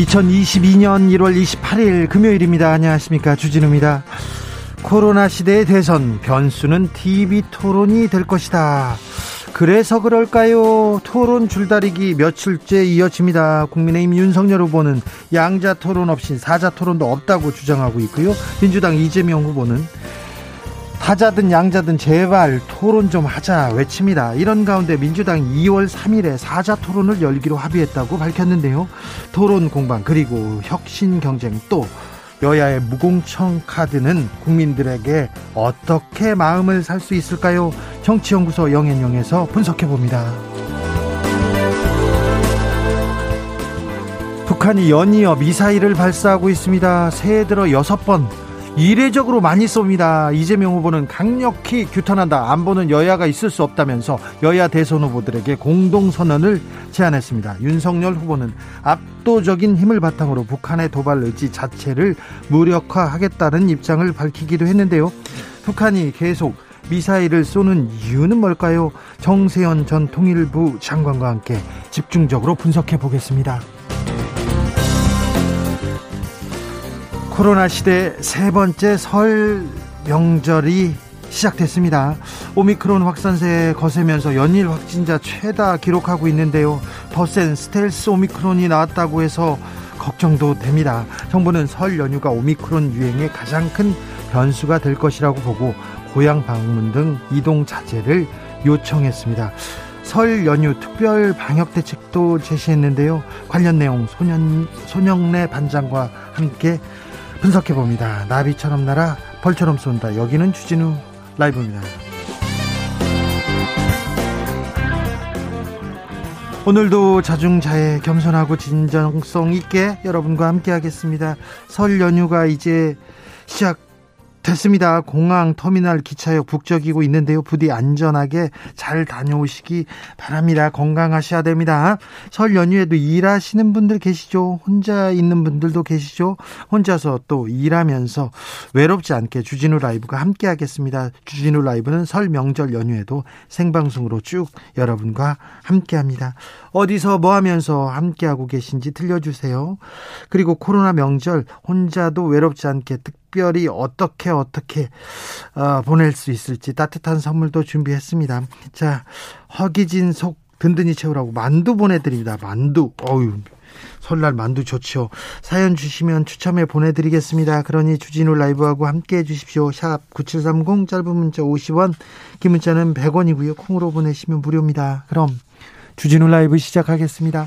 2022년 1월 28일 금요일입니다. 안녕하십니까. 주진우입니다. 코로나 시대의 대선 변수는 TV 토론이 될 것이다. 그래서 그럴까요? 토론 줄다리기 며칠째 이어집니다. 국민의힘 윤석열 후보는 양자 토론 없이 사자 토론도 없다고 주장하고 있고요. 민주당 이재명 후보는 타자든 양자든 제발 토론 좀 하자 외칩니다. 이런 가운데 민주당 2월 3일에 사자 토론을 열기로 합의했다고 밝혔는데요. 토론 공방 그리고 혁신 경쟁 또 여야의 무공청 카드는 국민들에게 어떻게 마음을 살 수 있을까요? 정치연구소 영앤영에서 분석해 봅니다. 북한이 연이어 미사일을 발사하고 있습니다. 새해 들어 여섯 번 이례적으로 많이 쏩니다. 이재명 후보는 강력히 규탄한다. 안보는 여야가 있을 수 없다면서 여야 대선 후보들에게 공동선언을 제안했습니다. 윤석열 후보는 압도적인 힘을 바탕으로 북한의 도발 의지 자체를 무력화하겠다는 입장을 밝히기도 했는데요. 북한이 계속 미사일을 쏘는 이유는 뭘까요? 정세현 전 통일부 장관과 함께 집중적으로 분석해 보겠습니다. 코로나 시대 세 번째 설 명절이 시작됐습니다. 오미크론 확산세 거세면서 연일 확진자 최다 기록하고 있는데요. 더 센 스텔스 오미크론이 나왔다고 해서 걱정도 됩니다. 정부는 설 연휴가 오미크론 유행의 가장 큰 변수가 될 것이라고 보고 고향 방문 등 이동 자제를 요청했습니다. 설 연휴 특별 방역 대책도 제시했는데요. 관련 내용 소년 손영래 반장과 함께 분석해 봅니다. 나비처럼 날아 벌처럼 쏜다. 여기는 주진우 라이브입니다. 오늘도 자중자애 겸손하고 진정성 있게 여러분과 함께 하겠습니다. 설 연휴가 이제 시작 됐습니다. 공항, 터미널, 기차역 북적이고 있는데요. 부디 안전하게 잘 다녀오시기 바랍니다. 건강하셔야 됩니다. 설 연휴에도 일하시는 분들 계시죠? 혼자 있는 분들도 계시죠? 혼자서 또 일하면서 외롭지 않게 주진우 라이브가 함께 하겠습니다. 주진우 라이브는 설 명절 연휴에도 생방송으로 쭉 여러분과 함께 합니다. 어디서 뭐 하면서 함께 하고 계신지 들려주세요. 그리고 코로나 명절 혼자도 외롭지 않게 특 특별히 어떻게 어떻게 어, 보낼 수 있을지 따뜻한 선물도 준비했습니다. 자, 허기진 속 든든히 채우라고 만두 보내드립니다. 만두. 어유 설날 만두 좋죠. 사연 주시면 추첨해 보내드리겠습니다. 그러니 주진우 라이브하고 함께 해주십시오. 샵 9730 짧은 문자 50원, 긴 문자는 100원이고요. 콩으로 보내시면 무료입니다. 그럼 주진우 라이브 시작하겠습니다.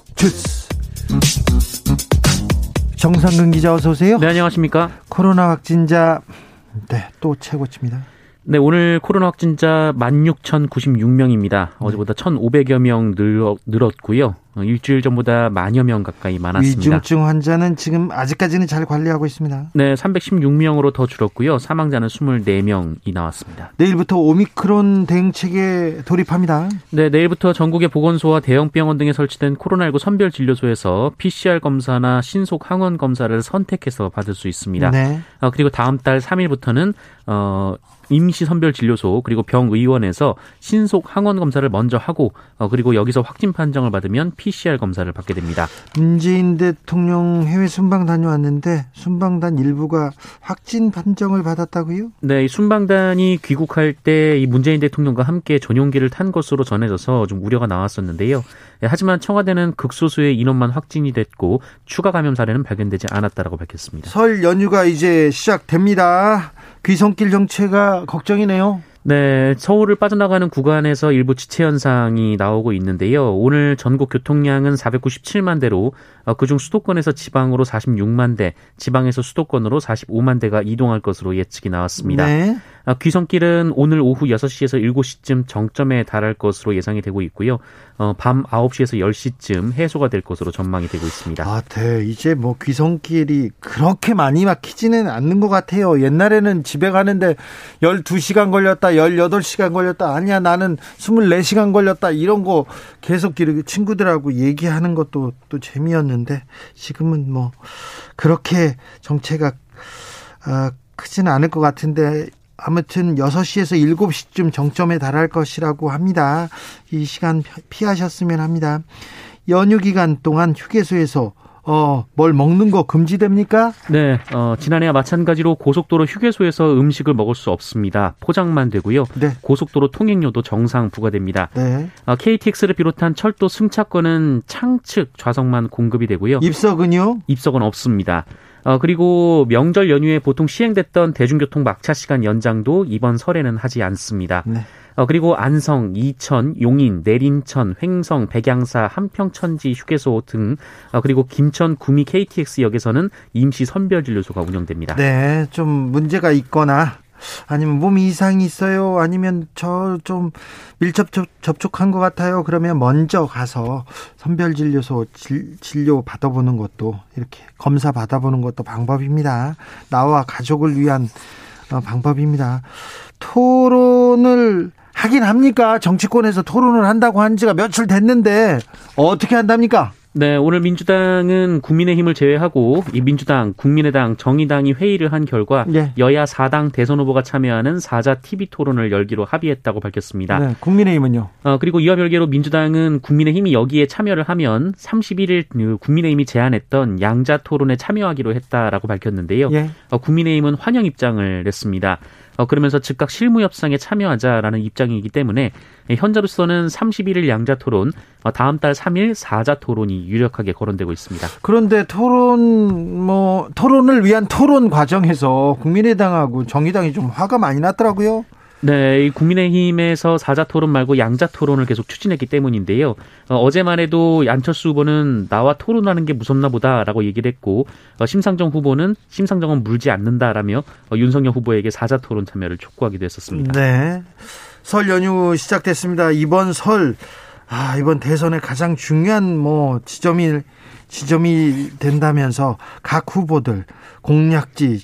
주스. 정상근 기자 어서 오세요. 네 안녕하십니까. 코로나 확진자 네 또 최고치입니다. 네, 오늘 코로나 확진자 16,096명입니다. 어제보다 1,500여 명 늘었 고요. 어, 일주일 전보다 만여 명 가까이 많았습니다. 위중증 환자는 지금 아직까지는 잘 관리하고 있습니다. 네, 316명으로 더 줄었고요. 사망자는 24명이 나왔습니다. 내일부터 오미크론 대응책에 돌입합니다. 네, 내일부터 전국의 보건소와 대형 병원 등에 설치된 코로나19 선별 진료소에서 PCR 검사나 신속 항원 검사를 선택해서 받을 수 있습니다. 네. 어, 그리고 다음 달 3일부터는 어 임시 선별 진료소 그리고 병의원에서 신속 항원 검사를 먼저 하고 어, 그리고 여기서 확진 판정을 받으면 PCR 검사를 받게 됩니다. 문재인 대통령 해외 순방 다녀왔는데 순방단 일부가 확진 판정을 받았다고요? 네, 이 순방단이 귀국할 때 이 문재인 대통령과 함께 전용기를 탄 것으로 전해져서 좀 우려가 나왔었는데요. 네, 하지만 청와대는 극소수의 인원만 확진이 됐고 추가 감염 사례는 발견되지 않았다라고 밝혔습니다. 설 연휴가 이제 시작됩니다. 귀성길 정체가 걱정이네요. 네, 서울을 빠져나가는 구간에서 일부 지체 현상이 나오고 있는데요. 오늘 전국 교통량은 497만 대로 어, 그중 수도권에서 지방으로 46만 대, 지방에서 수도권으로 45만 대가 이동할 것으로 예측이 나왔습니다. 네. 어, 귀성길은 오늘 오후 6시에서 7시쯤 정점에 달할 것으로 예상이 되고 있고요. 어, 밤 9시에서 10시쯤 해소가 될 것으로 전망이 되고 있습니다. 아, 네. 이제 뭐 귀성길이 그렇게 많이 막히지는 않는 것 같아요. 옛날에는 집에 가는데 12시간 걸렸다, 18시간 걸렸다, 아니야, 나는 24시간 걸렸다, 이런 거 계속 친구들하고 얘기하는 것도 또 재미였는데 지금은 뭐 그렇게 정체가 아, 크지는 않을 것 같은데 아무튼 6시에서 7시쯤 정점에 달할 것이라고 합니다. 이 시간 피하셨으면 합니다. 연휴 기간 동안 휴게소에서 어, 뭘 먹는 거 금지됩니까? 네, 어, 지난해와 마찬가지로 고속도로 휴게소에서 음식을 먹을 수 없습니다. 포장만 되고요. 네. 고속도로 통행료도 정상 부과됩니다. 네. 어, KTX를 비롯한 철도 승차권은 창측 좌석만 공급이 되고요. 입석은요? 입석은 없습니다. 어, 그리고 명절 연휴에 보통 시행됐던 대중교통 막차 시간 연장도 이번 설에는 하지 않습니다. 네. 어, 그리고 안성, 이천, 용인, 내린천, 횡성, 백양사, 한평천지 휴게소 등 어, 그리고 김천 구미 KTX역에서는 임시 선별 진료소가 운영됩니다. 네, 좀 문제가 있거나 아니면 몸 이상이 있어요. 아니면 저 좀 밀접 접촉한 것 같아요. 그러면 먼저 가서 선별 진료소 진료 받아보는 것도 이렇게 검사 받아보는 것도 방법입니다. 나와 가족을 위한 어, 방법입니다. 토론을 하긴 합니까? 정치권에서 토론을 한다고 한 지가 며칠 됐는데 어떻게 한답니까? 네, 오늘 민주당은 국민의힘을 제외하고 이 민주당, 국민의당, 정의당이 회의를 한 결과 네. 여야 4당 대선 후보가 참여하는 4자 TV 토론을 열기로 합의했다고 밝혔습니다. 네, 국민의힘은요? 어, 그리고 이와 별개로 민주당은 국민의힘이 여기에 참여를 하면 31일 그 국민의힘이 제안했던 양자 토론에 참여하기로 했다라고 밝혔는데요. 예. 어, 국민의힘은 환영 입장을 냈습니다. 어, 그러면서 즉각 실무 협상에 참여하자라는 입장이기 때문에 현재로서는 31일 양자 토론, 어, 다음 달 3일 4자 토론이 유력하게 거론되고 있습니다. 그런데 토론 뭐 토론을 위한 토론 과정에서 국민의당하고 정의당이 좀 화가 많이 났더라고요. 네, 국민의힘에서 사자 토론 말고 양자 토론을 계속 추진했기 때문인데요. 어, 제만 해도 안철수 후보는 나와 토론하는 게 무섭나 보다라고 얘기를 했고 어, 심상정 후보는 심상정은 물지 않는다라며 어, 윤석열 후보에게 사자 토론 참여를 촉구하기도 했었습니다. 네. 설 연휴 시작됐습니다. 이번 설 아, 이번 대선의 가장 중요한 뭐 지점이 지점이 된다면서 각 후보들 공약지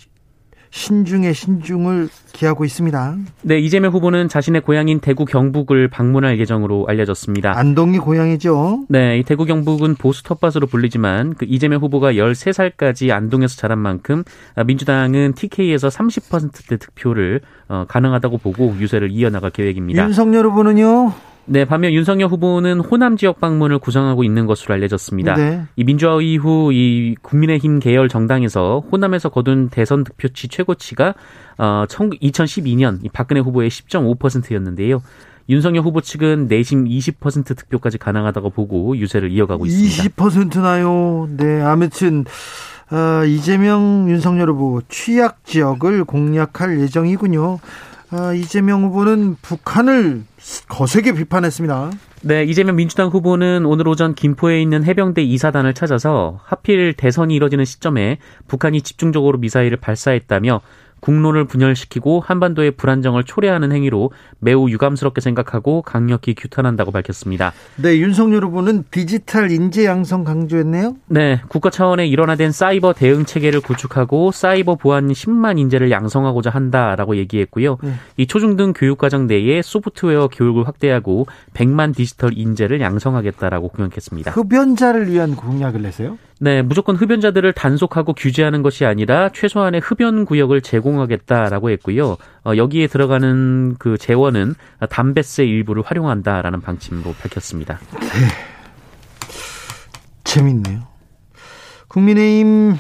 신중의 신중을 기하고 있습니다. 네, 이재명 후보는 자신의 고향인 대구 경북을 방문할 예정으로 알려졌습니다. 안동이 고향이죠. 네, 이 대구 경북은 보수 텃밭으로 불리지만 그 이재명 후보가 13살까지 안동에서 자란 만큼 민주당은 TK에서 30%대 득표를 어, 가능하다고 보고 유세를 이어나갈 계획입니다. 윤석열 후보는요? 네, 반면 윤석열 후보는 호남 지역 방문을 구상하고 있는 것으로 알려졌습니다. 네. 이 민주화 이후 이 국민의힘 계열 정당에서 호남에서 거둔 대선 득표치 최고치가 어 2012년 이 박근혜 후보의 10.5%였는데요. 윤석열 후보 측은 내심 20% 득표까지 가능하다고 보고 유세를 이어가고 있습니다. 20%나요. 네, 아무튼 어, 이재명 윤석열 후보 취약 지역을 공략할 예정이군요. 어, 이재명 후보는 북한을 거세게 비판했습니다. 네, 이재명 민주당 후보는 오늘 오전 김포에 있는 해병대 이사단을 찾아서 하필 대선이 이뤄지는 시점에 북한이 집중적으로 미사일을 발사했다며 국론을 분열시키고 한반도의 불안정을 초래하는 행위로 매우 유감스럽게 생각하고 강력히 규탄한다고 밝혔습니다. 네, 윤석열 후보는 디지털 인재 양성 강조했네요. 네, 국가 차원의 일원화된 사이버 대응 체계를 구축하고 사이버 보안 10만 인재를 양성하고자 한다라고 얘기했고요. 네. 이 초중등 교육 과정 내에 소프트웨어 교육을 확대하고 100만 디지털 인재를 양성하겠다라고 공약했습니다. 흡연자를 위한 공약을 내세요? 네, 무조건 흡연자들을 단속하고 규제하는 것이 아니라 최소한의 흡연 구역을 제공하겠다라고 했고요. 어, 여기에 들어가는 그 재원은 담배세 일부를 활용한다라는 방침으로 밝혔습니다. 네. 재밌네요. 국민의힘에서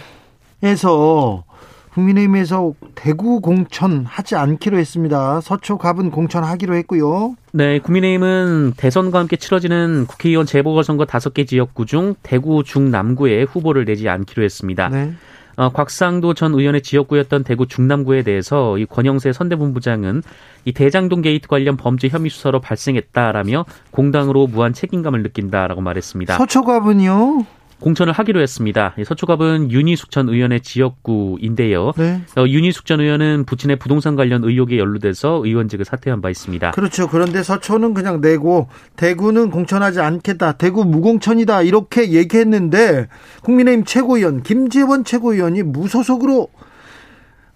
국민의힘에서 대구 공천 하지 않기로 했습니다. 서초 갑은 공천하기로 했고요. 네, 국민의힘은 대선과 함께 치러지는 국회의원 재보궐선거 다섯 개 지역구 중 대구 중남구에 후보를 내지 않기로 했습니다. 네. 어, 곽상도 전 의원의 지역구였던 대구 중남구에 대해서 이 권영세 선대본부장은 이 대장동 게이트 관련 범죄 혐의 수사로 발생했다라며 공당으로 무한 책임감을 느낀다라고 말했습니다. 서초갑은요? 공천을 하기로 했습니다. 서초갑은 윤희숙 전 의원의 지역구인데요. 네. 어, 윤희숙 전 의원은 부친의 부동산 관련 의혹에 연루돼서 의원직을 사퇴한 바 있습니다. 그렇죠. 그런데 서초는 그냥 내고 대구는 공천하지 않겠다. 대구 무공천이다. 이렇게 얘기했는데 국민의힘 최고위원 김재원 최고위원이 무소속으로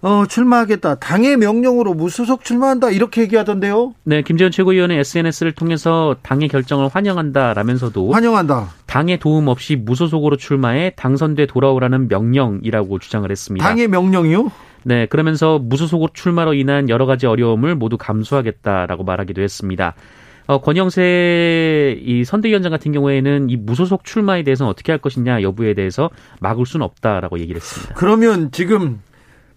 어, 출마하겠다. 당의 명령으로 무소속 출마한다. 이렇게 얘기하던데요. 네, 김재원 최고위원은 SNS를 통해서 당의 결정을 환영한다라면서도 환영한다. 당의 도움 없이 무소속으로 출마해 당선돼 돌아오라는 명령이라고 주장을 했습니다. 당의 명령이요? 네, 그러면서 무소속으로 출마로 인한 여러 가지 어려움을 모두 감수하겠다라고 말하기도 했습니다. 어, 권영세 이 선대위원장 같은 경우에는 이 무소속 출마에 대해서는 어떻게 할 것이냐 여부에 대해서 막을 수는 없다라고 얘기를 했습니다. 그러면 지금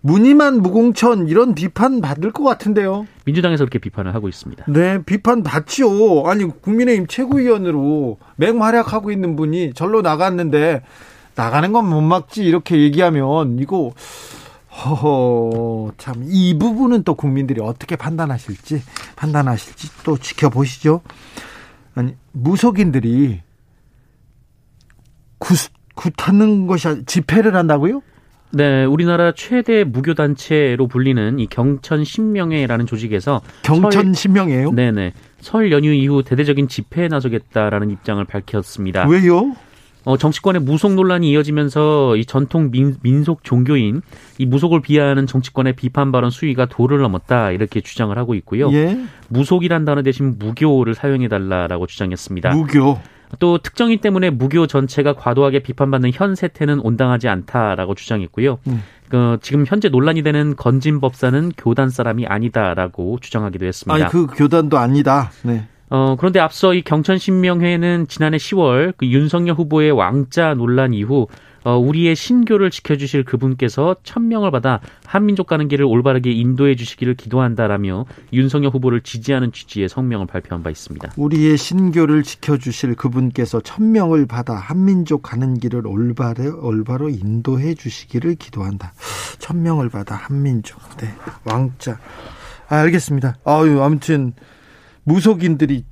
무늬만 무공천 이런 비판 받을 것 같은데요. 민주당에서 그렇게 비판을 하고 있습니다. 네, 비판 받지요. 아니 국민의힘 최고위원으로 맹활약하고 있는 분이 절로 나갔는데 나가는 건 못 막지 이렇게 얘기하면 이거 허허 참 이 부분은 또 국민들이 어떻게 판단하실지 판단하실지 또 지켜보시죠. 아니 무속인들이 구, 굿하는 것이 집회를 한다고요? 네, 우리나라 최대 무교 단체로 불리는 이 경천 신명회라는 조직에서 경천 신명회요? 네 네. 설 연휴 이후 대대적인 집회에 나서겠다라는 입장을 밝혔습니다. 왜요? 어, 정치권의 무속 논란이 이어지면서 이 전통 민, 민속 종교인 이 무속을 비하하는 정치권의 비판 발언 수위가 도를 넘었다 이렇게 주장을 하고 있고요. 예? 무속이란 단어 대신 무교를 사용해 달라라고 주장했습니다. 무교. 또 특정인 때문에 무교 전체가 과도하게 비판받는 현 세태는 온당하지 않다라고 주장했고요. 음. 그 지금 현재 논란이 되는 건진 법사는 교단 사람이 아니다라고 주장하기도 했습니다. 아니 그 교단도 아니다. 네. 어, 그런데 앞서 이 경천신명회는 지난해 10월 그 윤석열 후보의 왕자 논란 이후 어, 우리의 신교를 지켜주실 그분께서 천명을 받아 한민족 가는 길을 올바르게 인도해 주시기를 기도한다라며 윤석열 후보를 지지하는 취지의 성명을 발표한 바 있습니다. 우리의 신교를 지켜주실 그분께서 천명을 받아 한민족 가는 길을 올바로 올바로 인도해 주시기를 기도한다. 천명을 받아 한민족. 네, 왕자. 아, 알겠습니다. 아유, 아무튼 무속인들이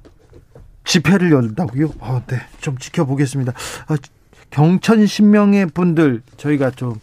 집회를 열다고요? 어, 네, 좀 지켜보겠습니다. 아, 경천 신명의 분들 저희가 좀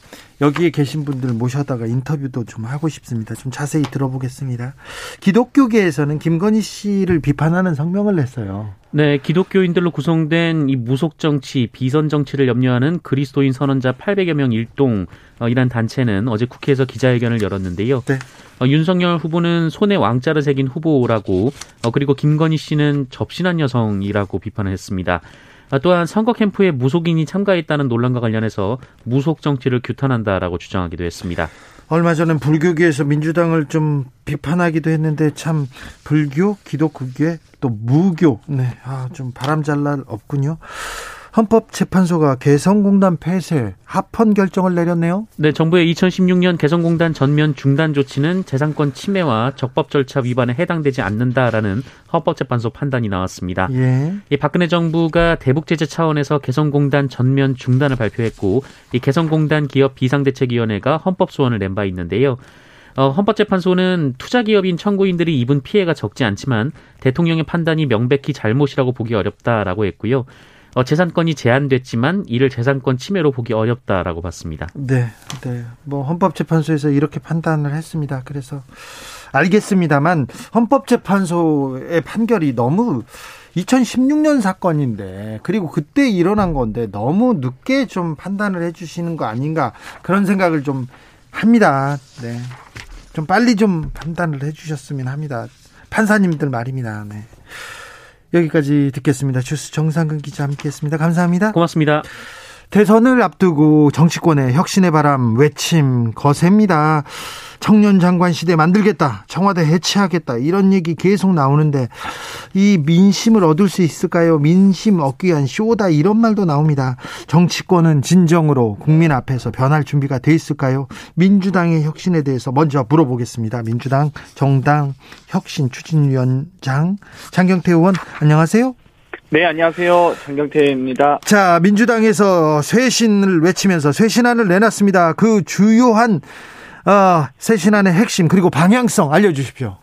여기에 계신 분들 모셔다가 인터뷰도 좀 하고 싶습니다. 좀 자세히 들어보겠습니다. 기독교계에서는 김건희 씨를 비판하는 성명을 냈어요. 네, 기독교인들로 구성된 이 무속 정치, 비선 정치를 염려하는 그리스도인 선언자 800여 명 일동 어, 이란 단체는 어제 국회에서 기자회견을 열었는데요. 네. 어, 윤석열 후보는 손에 왕자를 새긴 후보라고 어, 그리고 김건희 씨는 접신한 여성이라고 비판을 했습니다. 아, 또한 선거 캠프에 무속인이 참가했다는 논란과 관련해서 무속 정치를 규탄한다라고 주장하기도 했습니다. 얼마 전에 불교계에서 민주당을 좀 비판하기도 했는데 참 불교, 기독교계 또 무교, 네, 아, 좀 바람잘 날 없군요. 헌법재판소가 개성공단 폐쇄 합헌 결정을 내렸네요. 네, 정부의 2016년 개성공단 전면 중단 조치는 재산권 침해와 적법 절차 위반에 해당되지 않는다라는 헌법재판소 판단이 나왔습니다. 예. 이 박근혜 정부가 대북 제재 차원에서 개성공단 전면 중단을 발표했고 이 개성공단 기업 비상대책위원회가 헌법 소원을 낸 바 있는데요. 어, 헌법재판소는 투자 기업인 청구인들이 입은 피해가 적지 않지만 대통령의 판단이 명백히 잘못이라고 보기 어렵다라고 했고요. 어, 재산권이 제한됐지만 이를 재산권 침해로 보기 어렵다라고 봤습니다. 네, 네. 뭐 헌법재판소에서 이렇게 판단을 했습니다. 그래서 알겠습니다만 헌법재판소의 판결이 너무 2016년 사건인데 그리고 그때 일어난 건데 너무 늦게 좀 판단을 해주시는 거 아닌가 그런 생각을 좀 합니다. 네, 좀 빨리 좀 판단을 해주셨으면 합니다. 판사님들 말입니다. 네. 여기까지 듣겠습니다. 주스 정상근 기자 함께했습니다. 감사합니다. 고맙습니다. 대선을 앞두고 정치권의 혁신의 바람 외침 거셉니다. 청년 장관 시대 만들겠다. 청와대 해체하겠다. 이런 얘기 계속 나오는데 이 민심을 얻을 수 있을까요? 민심 얻기 위한 쇼다 이런 말도 나옵니다. 정치권은 진정으로 국민 앞에서 변할 준비가 돼 있을까요? 민주당의 혁신에 대해서 먼저 물어보겠습니다. 민주당 정당 혁신 추진위원장 장경태 의원 안녕하세요. 네, 안녕하세요. 장경태입니다. 자, 민주당에서 쇄신을 외치면서 쇄신안을 내놨습니다. 그 주요한 어, 쇄신안의 핵심 그리고 방향성 알려주십시오.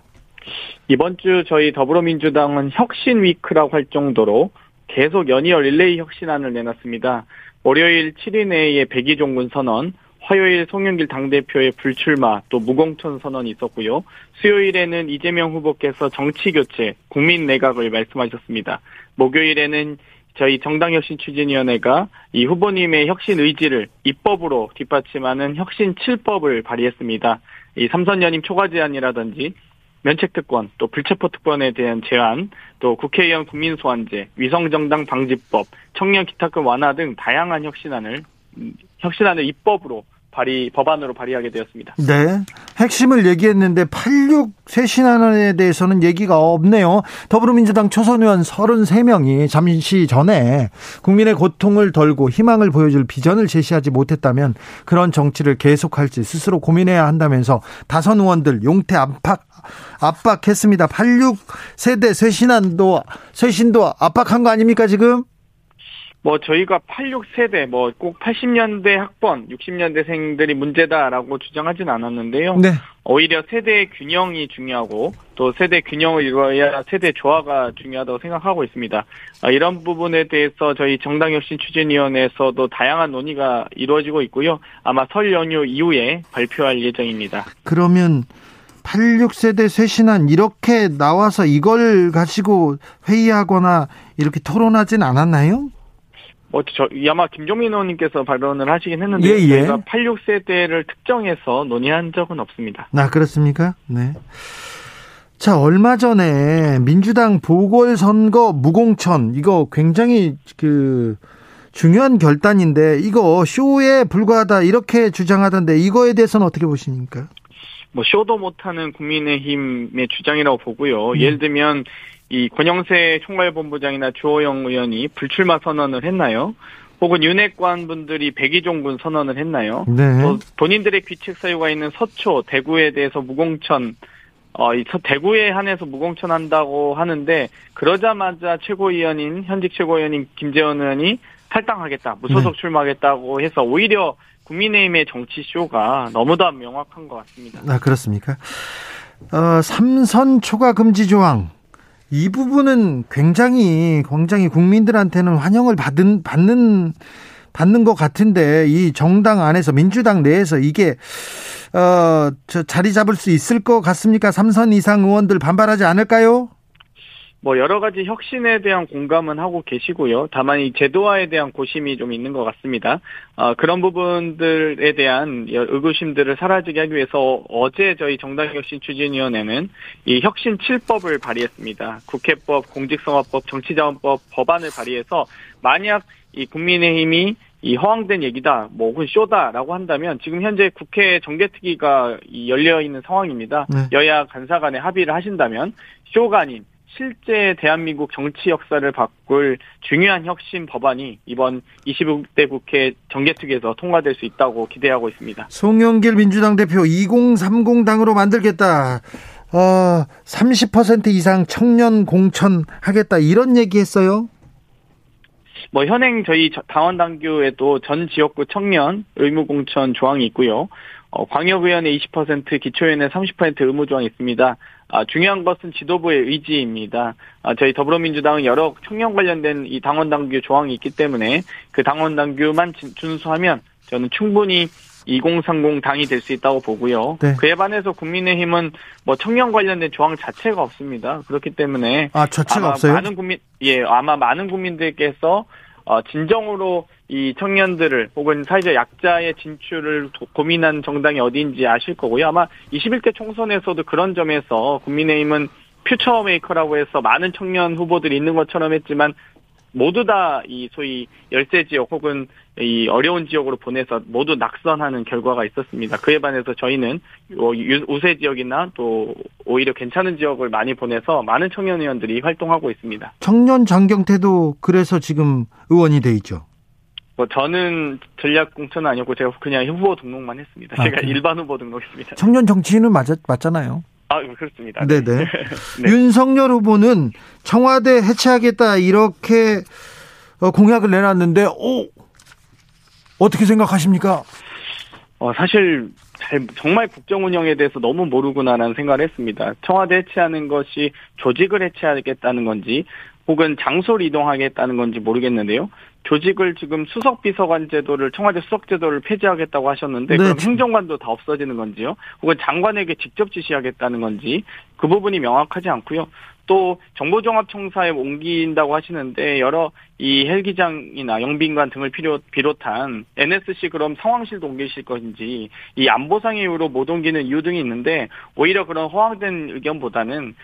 이번 주 저희 더불어민주당은 혁신 위크라고 할 정도로 계속 연이어 릴레이 혁신안을 내놨습니다. 월요일 7일 내에 백의종군 선언, 화요일 송영길 당대표의 불출마 또 무공천 선언이 있었고요. 수요일에는 이재명 후보께서 정치교체, 국민 내각을 말씀하셨습니다. 목요일에는 저희 정당혁신추진위원회가 이 후보님의 혁신 의지를 입법으로 뒷받침하는 혁신 7법을 발의했습니다. 이 삼선 연임 초과 제한이라든지 면책특권, 또 불체포특권에 대한 제한, 또 국회의원 국민소환제, 위성정당 방지법, 청년 기탁금 완화 등 다양한 혁신안을 혁신안을 입법으로 발의 법안으로 발의하게 되었습니다. 네. 핵심을 얘기했는데 86 쇄신안에 대해서는 얘기가 없네요. 더불어민주당 초선 의원 33명이 잠시 전에 국민의 고통을 덜고 희망을 보여줄 비전을 제시하지 못했다면 그런 정치를 계속할지 스스로 고민해야 한다면서 다선 의원들 용태 압박 압박했습니다. 86 세대 쇄신안도 쇄신도 압박한 거 아닙니까 지금? 뭐 저희가 86세대 뭐 꼭 80년대 학번 60년대생들이 문제다라고 주장하진 않았는데요. 네. 오히려 세대 균형이 중요하고 또 세대 균형을 이루어야 세대 조화가 중요하다고 생각하고 있습니다. 아, 이런 부분에 대해서 저희 정당혁신추진위원회에서도 다양한 논의가 이루어지고 있고요. 아마 설 연휴 이후에 발표할 예정입니다. 그러면 86세대 쇄신안 이렇게 나와서 이걸 가지고 회의하거나 이렇게 토론하진 않았나요? 뭐, 저, 아마 김종민 의원님께서 발언을 하시긴 했는데, 예, 예. 저희가 86세대를 특정해서 논의한 적은 없습니다. 아, 그렇습니까? 네. 자, 얼마 전에 민주당 보궐선거 무공천, 이거 굉장히 그, 중요한 결단인데, 이거 쇼에 불과하다, 이렇게 주장하던데, 이거에 대해서는 어떻게 보십니까? 뭐, 쇼도 못하는 국민의힘의 주장이라고 보고요. 음. 예를 들면, 이 권영세 총괄본부장이나 주호영 의원이 불출마 선언을 했나요? 혹은 윤핵관 분들이 백의종군 선언을 했나요? 네. 또 본인들의 귀책 사유가 있는 서초, 대구에 대해서 무공천, 어, 이 대구에 한해서 무공천한다고 하는데 그러자마자 최고위원인 현직 최고위원인 김재원 의원이 탈당하겠다, 무소속 네. 출마하겠다고 해서 오히려 국민의힘의 정치 쇼가 너무도 명확한 것 같습니다. 아 그렇습니까? 어, 삼선 초과 금지 조항 이 부분은 굉장히 굉장히 국민들한테는 환영을 받은 받는 받는 것 같은데 이 정당 안에서 민주당 내에서 이게 어 저 자리 잡을 수 있을 것 같습니까? 삼선 이상 의원들 반발하지 않을까요? 뭐 여러 가지 혁신에 대한 공감은 하고 계시고요. 다만 이 제도화에 대한 고심이 좀 있는 것 같습니다. 어, 그런 부분들에 대한 의구심들을 사라지게 하기 위해서 어제 저희 정당혁신추진위원회는 이 혁신 7법을 발의했습니다. 국회법, 공직선거법, 정치자원법 법안을 발의해서 만약 이 국민의힘이 이 허황된 얘기다, 뭐 혹은 쇼다라고 한다면 지금 현재 국회 정개특위가 열려 있는 상황입니다. 네. 여야 간사 간에 합의를 하신다면 쇼가 아닌 실제 대한민국 정치 역사를 바꿀 중요한 혁신 법안이 이번 26대 국회 정개특위에서 통과될 수 있다고 기대하고 있습니다. 송영길 민주당 대표 2030당으로 만들겠다. 어, 30% 이상 청년 공천 하겠다 이런 얘기했어요. 뭐 현행 저희 당원 당규에도 전 지역구 청년 의무 공천 조항이 있고요. 어, 광역의원의 20%, 기초의원의 30% 의무 조항이 있습니다. 아, 중요한 것은 지도부의 의지입니다. 아, 저희 더불어민주당은 여러 청년 관련된 이 당원 당규 조항이 있기 때문에 그 당헌 당규만 준수하면 저는 충분히 2030 당이 될 수 있다고 보고요. 네. 그에 반해서 국민의힘은 뭐 청년 관련된 조항 자체가 없습니다. 그렇기 때문에 아 자체가 없어요? 많은 국민 예 아마 많은 국민들께서 어, 진정으로 이 청년들을 혹은 사회적 약자의 진출을 고민한 정당이 어디인지 아실 거고요. 아마 21대 총선에서도 그런 점에서 국민의힘은 future maker라고 해서 많은 청년 후보들이 있는 것처럼 했지만 모두 다 이 소위 열세 지역 혹은 이 어려운 지역으로 보내서 모두 낙선하는 결과가 있었습니다. 그에 반해서 저희는 우세 지역이나 또 오히려 괜찮은 지역을 많이 보내서 많은 청년 의원들이 활동하고 있습니다. 청년 장경태도 그래서 지금 의원이 돼 있죠. 뭐 저는 전략 공천은 아니었고 제가 그냥 후보 등록만 했습니다. 아, 제가 그래. 일반 후보 등록했습니다. 청년 정치인은 맞, 맞잖아요. 아, 그렇습니다. 네네. 네. 네. 윤석열 후보는 청와대 해체하겠다 이렇게 어, 공약을 내놨는데, 오! 어떻게 생각하십니까? 어, 사실 잘, 정말 국정 운영에 대해서 너무 모르구나라는 생각을 했습니다. 청와대 해체하는 것이 조직을 해체하겠다는 건지 혹은 장소를 이동하겠다는 건지 모르겠는데요. 조직을 지금 수석 비서관 제도를 청와대 수석 제도를 폐지하겠다고 하셨는데 네. 그럼 행정관도 다 없어지는 건지요? 혹은 장관에게 직접 지시하겠다는 건지 그 부분이 명확하지 않고요. 또 정보종합청사에 옮긴다고 하시는데 여러 이 헬기장이나 영빈관 등을 필요, 비롯한 NSC 그럼 상황실도 옮기실 건지 이 안보상의 이유로 못 옮기는 이유 등이 있는데 오히려 그런 허황된 의견보다는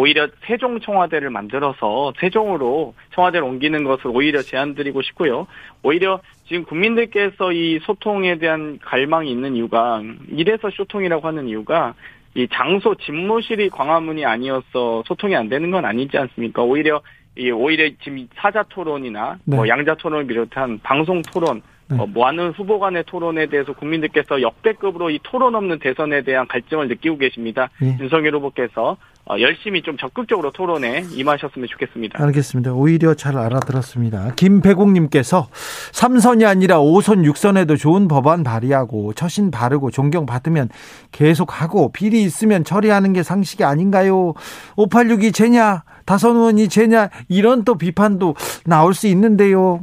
오히려 세종 청와대를 만들어서 세종으로 청와대를 옮기는 것을 오히려 제안드리고 싶고요. 오히려 지금 국민들께서 이 소통에 대한 갈망이 있는 이유가 이래서 소통이라고 하는 이유가 이 장소 집무실이 광화문이 아니어서 소통이 안 되는 건 아니지 않습니까? 오히려 이 오히려 지금 사자 토론이나 네. 뭐 양자 토론을 비롯한 방송 토론 네. 어, 많은 후보 간의 토론에 대해서 국민들께서 역대급으로 이 토론 없는 대선에 대한 갈증을 느끼고 계십니다. 네. 윤석열 후보께서 어, 열심히 좀 적극적으로 토론에 임하셨으면 좋겠습니다. 알겠습니다. 오히려 잘 알아들었습니다. 김배국님께서 3선이 아니라 5선, 6선에도 좋은 법안 발의하고 처신 바르고 존경받으면 계속하고 비리 있으면 처리하는 게 상식이 아닌가요? 586이 제냐? 다선 의원이 제냐? 이런 또 비판도 나올 수 있는데요.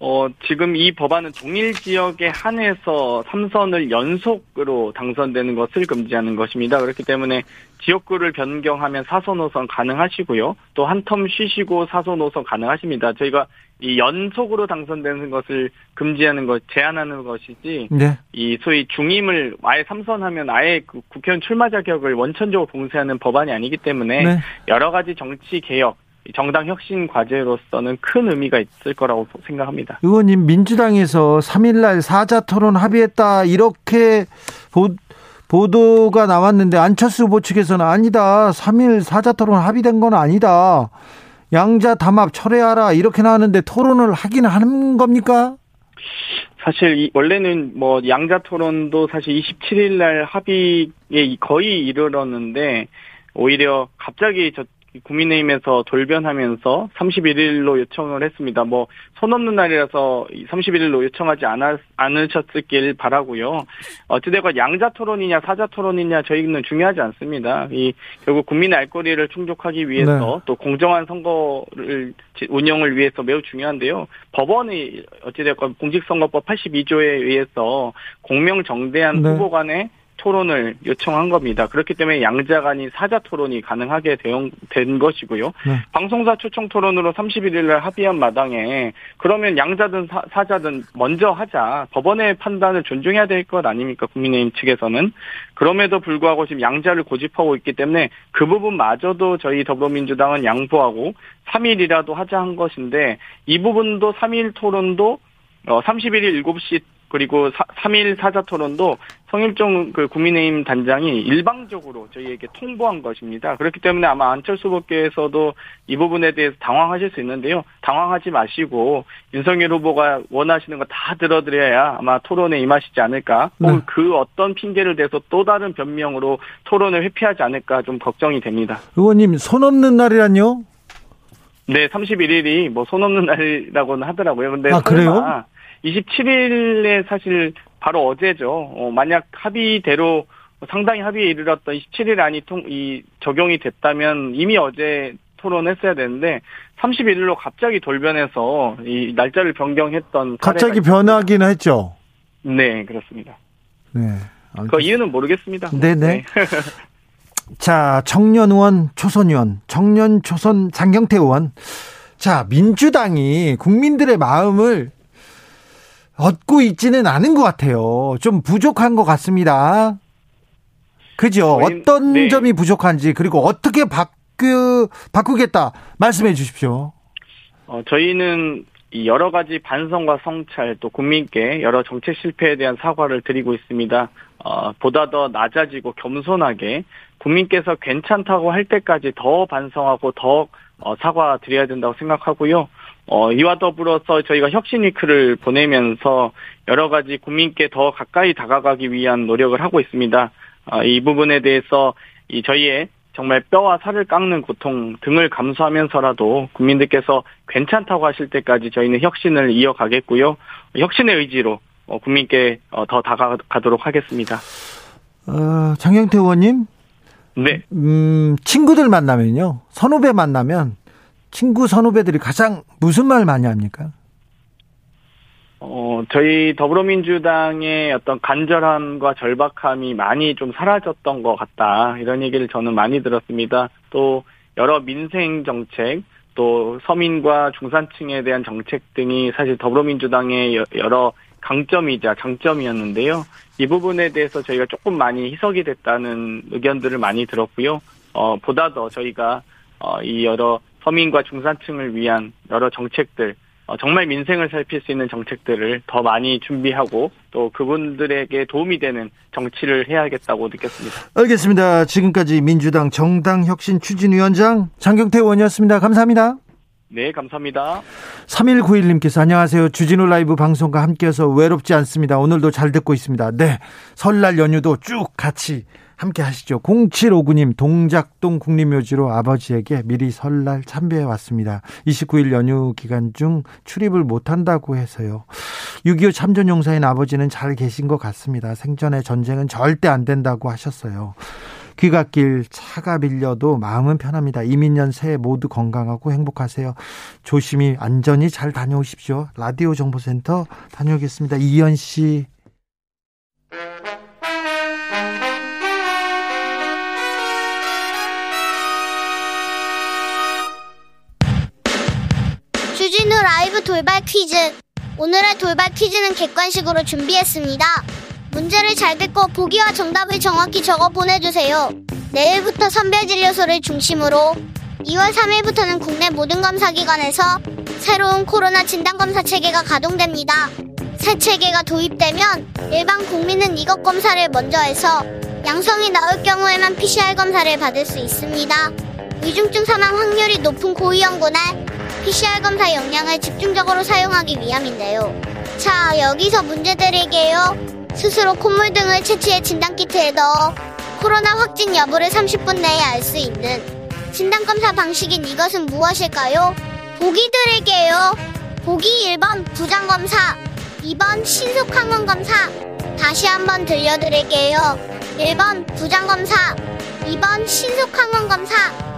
어, 지금 이 법안은 동일 지역에 한해서 3선을 연속으로 당선되는 것을 금지하는 것입니다. 그렇기 때문에 지역구를 변경하면 4선 5선 가능하시고요. 또 한 텀 쉬시고 4선 5선 가능하십니다. 저희가 이 연속으로 당선되는 것을 금지하는 것, 제한하는 것이지, 네. 이 소위 중임을 아예 3선 하면 아예 그 국회의원 출마 자격을 원천적으로 봉쇄하는 법안이 아니기 때문에 네. 여러 가지 정치 개혁, 정당 혁신 과제로서는 큰 의미가 있을 거라고 생각합니다. 의원님 민주당에서 3일날 사자 토론 합의했다 이렇게 보, 보도가 나왔는데 안철수 후보 측에서는 아니다. 3일 사자 토론 합의된 건 아니다. 양자 담합 철회하라 이렇게 나왔는데 토론을 하긴 하는 겁니까? 사실 원래는 뭐 양자 토론도 사실 27일 날 합의에 거의 이르렀는데 오히려 갑자기 저 국민의힘에서 돌변하면서 31일로 요청을 했습니다. 뭐, 손 없는 날이라서 31일로 요청하지 않았, 않으셨길 바라고요 어찌되건 양자 토론이냐 사자 토론이냐 저희는 중요하지 않습니다. 이, 결국 국민의 알 권리를 충족하기 위해서 네. 또 공정한 선거를 운영을 위해서 매우 중요한데요. 법원이 어찌되건 공직선거법 82조에 의해서 공명정대한 네. 후보 간의 토론을 요청한 겁니다. 그렇기 때문에 양자 간이 사자 토론이 가능하게 된 것이고요. 네. 방송사 초청 토론으로 31일 날 합의한 마당에 그러면 양자든 사, 자든 먼저 하자. 법원의 판단을 존중해야 될 것 아닙니까? 국민의힘 측에서는. 그럼에도 불구하고 지금 양자를 고집하고 있기 때문에 그 부분마저도 저희 더불어민주당은 양보하고 3일이라도 하자 한 것인데 이 부분도 3일 토론도 어, 31일 7시 그리고 3일 사자 토론도 성일종 그 국민의힘 단장이 일방적으로 저희에게 통보한 것입니다. 그렇기 때문에 아마 안철수 후보께서도 이 부분에 대해서 당황하실 수 있는데요. 당황하지 마시고 윤석열 후보가 원하시는 거 다 들어드려야 아마 토론에 임하시지 않을까. 네. 그 어떤 핑계를 대서 또 다른 변명으로 토론을 회피하지 않을까 좀 걱정이 됩니다. 의원님 손 없는 날이란요? 네, 31일이 뭐 손 없는 날이라고는 하더라고요. 근데 아, 그래요? 27일에 사실 바로 어제죠. 어, 만약 합의대로 상당히 합의에 이르렀던 27일 안이 통, 이 적용이 됐다면 이미 어제 토론했어야 되는데 31일로 갑자기 돌변해서 이 날짜를 변경했던 갑자기 변하긴 했죠. 네, 그렇습니다. 네. 알겠습니다. 그 이유는 모르겠습니다. 네네. 네. 자, 청년 의원, 초선 의원, 청년 초선 장경태 의원. 자, 민주당이 국민들의 마음을 얻고 있지는 않은 것 같아요. 좀 부족한 것 같습니다. 그죠? 어떤 네. 점이 부족한지 그리고 어떻게 바꾸 바꾸겠다 말씀해 주십시오. 어, 저희는 여러 가지 반성과 성찰 또 국민께 여러 정책 실패에 대한 사과를 드리고 있습니다. 어, 보다 더 낮아지고 겸손하게 국민께서 괜찮다고 할 때까지 더 반성하고 더 어, 사과 드려야 된다고 생각하고요. 어, 이와 더불어서 저희가 혁신위크를 보내면서 여러 가지 국민께 더 가까이 다가가기 위한 노력을 하고 있습니다. 어, 이 부분에 대해서 이 저희의 정말 뼈와 살을 깎는 고통 등을 감수하면서라도 국민들께서 괜찮다고 하실 때까지 저희는 혁신을 이어가겠고요. 혁신의 의지로 어, 국민께 어, 더 다가가도록 하겠습니다. 어, 장영태 의원님. 네. 음, 친구들 만나면요. 선후배 만나면 친구 선후배들이 가장 무슨 말 많이 합니까? 어, 저희 더불어민주당의 어떤 간절함과 절박함이 많이 좀 사라졌던 것 같다. 이런 얘기를 저는 많이 들었습니다. 또 여러 민생 정책, 또 서민과 중산층에 대한 정책 등이 사실 더불어민주당의 여러 강점이자 장점이었는데요. 이 부분에 대해서 저희가 조금 많이 희석이 됐다는 의견들을 많이 들었고요. 어, 보다 더 저희가 어, 이 여러 서민과 중산층을 위한 여러 정책들, 어, 정말 민생을 살필 수 있는 정책들을 더 많이 준비하고 또 그분들에게 도움이 되는 정치를 해야겠다고 느꼈습니다. 알겠습니다. 지금까지 민주당 정당혁신 추진위원장 장경태 의원이었습니다. 감사합니다. 네, 감사합니다. 3191님께서 안녕하세요. 주진우 라이브 방송과 함께해서 외롭지 않습니다. 오늘도 잘 듣고 있습니다. 네. 설날 연휴도 쭉 같이 함께 하시죠. 0759님 동작동 국립묘지로 아버지에게 미리 설날 참배해 왔습니다. 29일 연휴 기간 중 출입을 못한다고 해서요. 6.25 참전용사인 아버지는 잘 계신 것 같습니다. 생전에 전쟁은 절대 안 된다고 하셨어요. 귀갓길 차가 밀려도 마음은 편합니다. 이민년 새해 모두 건강하고 행복하세요. 조심히 안전히 잘 다녀오십시오. 라디오 정보센터 다녀오겠습니다. 이현 씨. 돌발 퀴즈. 오늘의 돌발 퀴즈는 객관식으로 준비했습니다. 문제를 잘 듣고 보기와 정답을 정확히 적어 보내주세요. 내일부터 선별진료소를 중심으로 2월 3일부터는 국내 모든 검사기관에서 새로운 코로나 진단검사 체계가 가동됩니다. 새 체계가 도입되면 일반 국민은 이것 검사를 먼저 해서 양성이 나올 경우에만 PCR 검사를 받을 수 있습니다. 위중증 사망 확률이 높은 고위험군에 PCR 검사 역량을 집중적으로 사용하기 위함인데요. 자, 여기서 문제 드릴게요. 스스로 콧물 등을 채취해 진단키트에 넣어 코로나 확진 여부를 30분 내에 알 수 있는 진단검사 방식인 이것은 무엇일까요? 보기 드릴게요. 보기 1번 부장검사, 2번 신속항원검사. 다시 한번 들려드릴게요. 1번 부장검사, 2번 신속항원검사.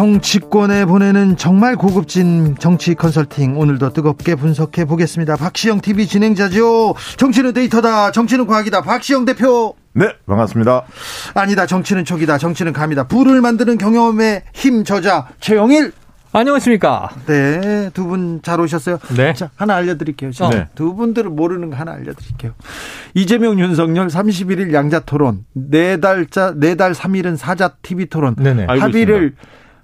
정치권에 보내는 정말 고급진 정치 컨설팅 오늘도 뜨겁게 분석해 보겠습니다. 박시영 TV 진행자죠. 정치는 데이터다. 정치는 과학이다. 박시영 대표. 네, 반갑습니다. 아니다. 정치는 촉이다. 정치는 감이다. 불을 만드는 경험의 힘 저자 최영일. 안녕하십니까. 네, 두 분 잘 오셨어요. 네. 자, 하나 알려드릴게요. 네. 두 분들은 모르는 거 하나 알려드릴게요. 이재명, 윤석열 31일 양자 토론, 네 달자, 네 달 3일은 사자 TV 토론. 네네. 합의를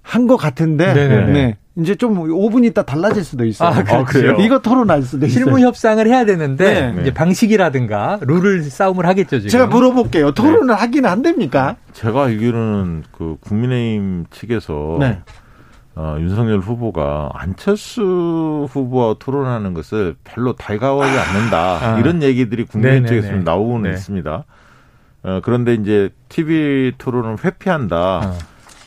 한 것 같은데 네네네. 네. 이제 좀 5분 있다 달라질 수도 있어요. 아, 그렇죠. 이거 토론할 수도 있어요. 실무 협상을 해야 되는데 네. 이제 방식이라든가 룰을 싸움을 하겠죠, 지금. 제가 물어볼게요. 토론을 네. 하기는 안 됩니까? 제가 알기로는 그 국민의힘 측에서 네. 어, 윤석열 후보가 안철수 후보와 토론하는 것을 별로 달가워하지 않는다. 아. 이런 얘기들이 국민의힘 쪽에서 나오고는 네. 있습니다. 어, 그런데 이제 TV 토론을 회피한다. 아.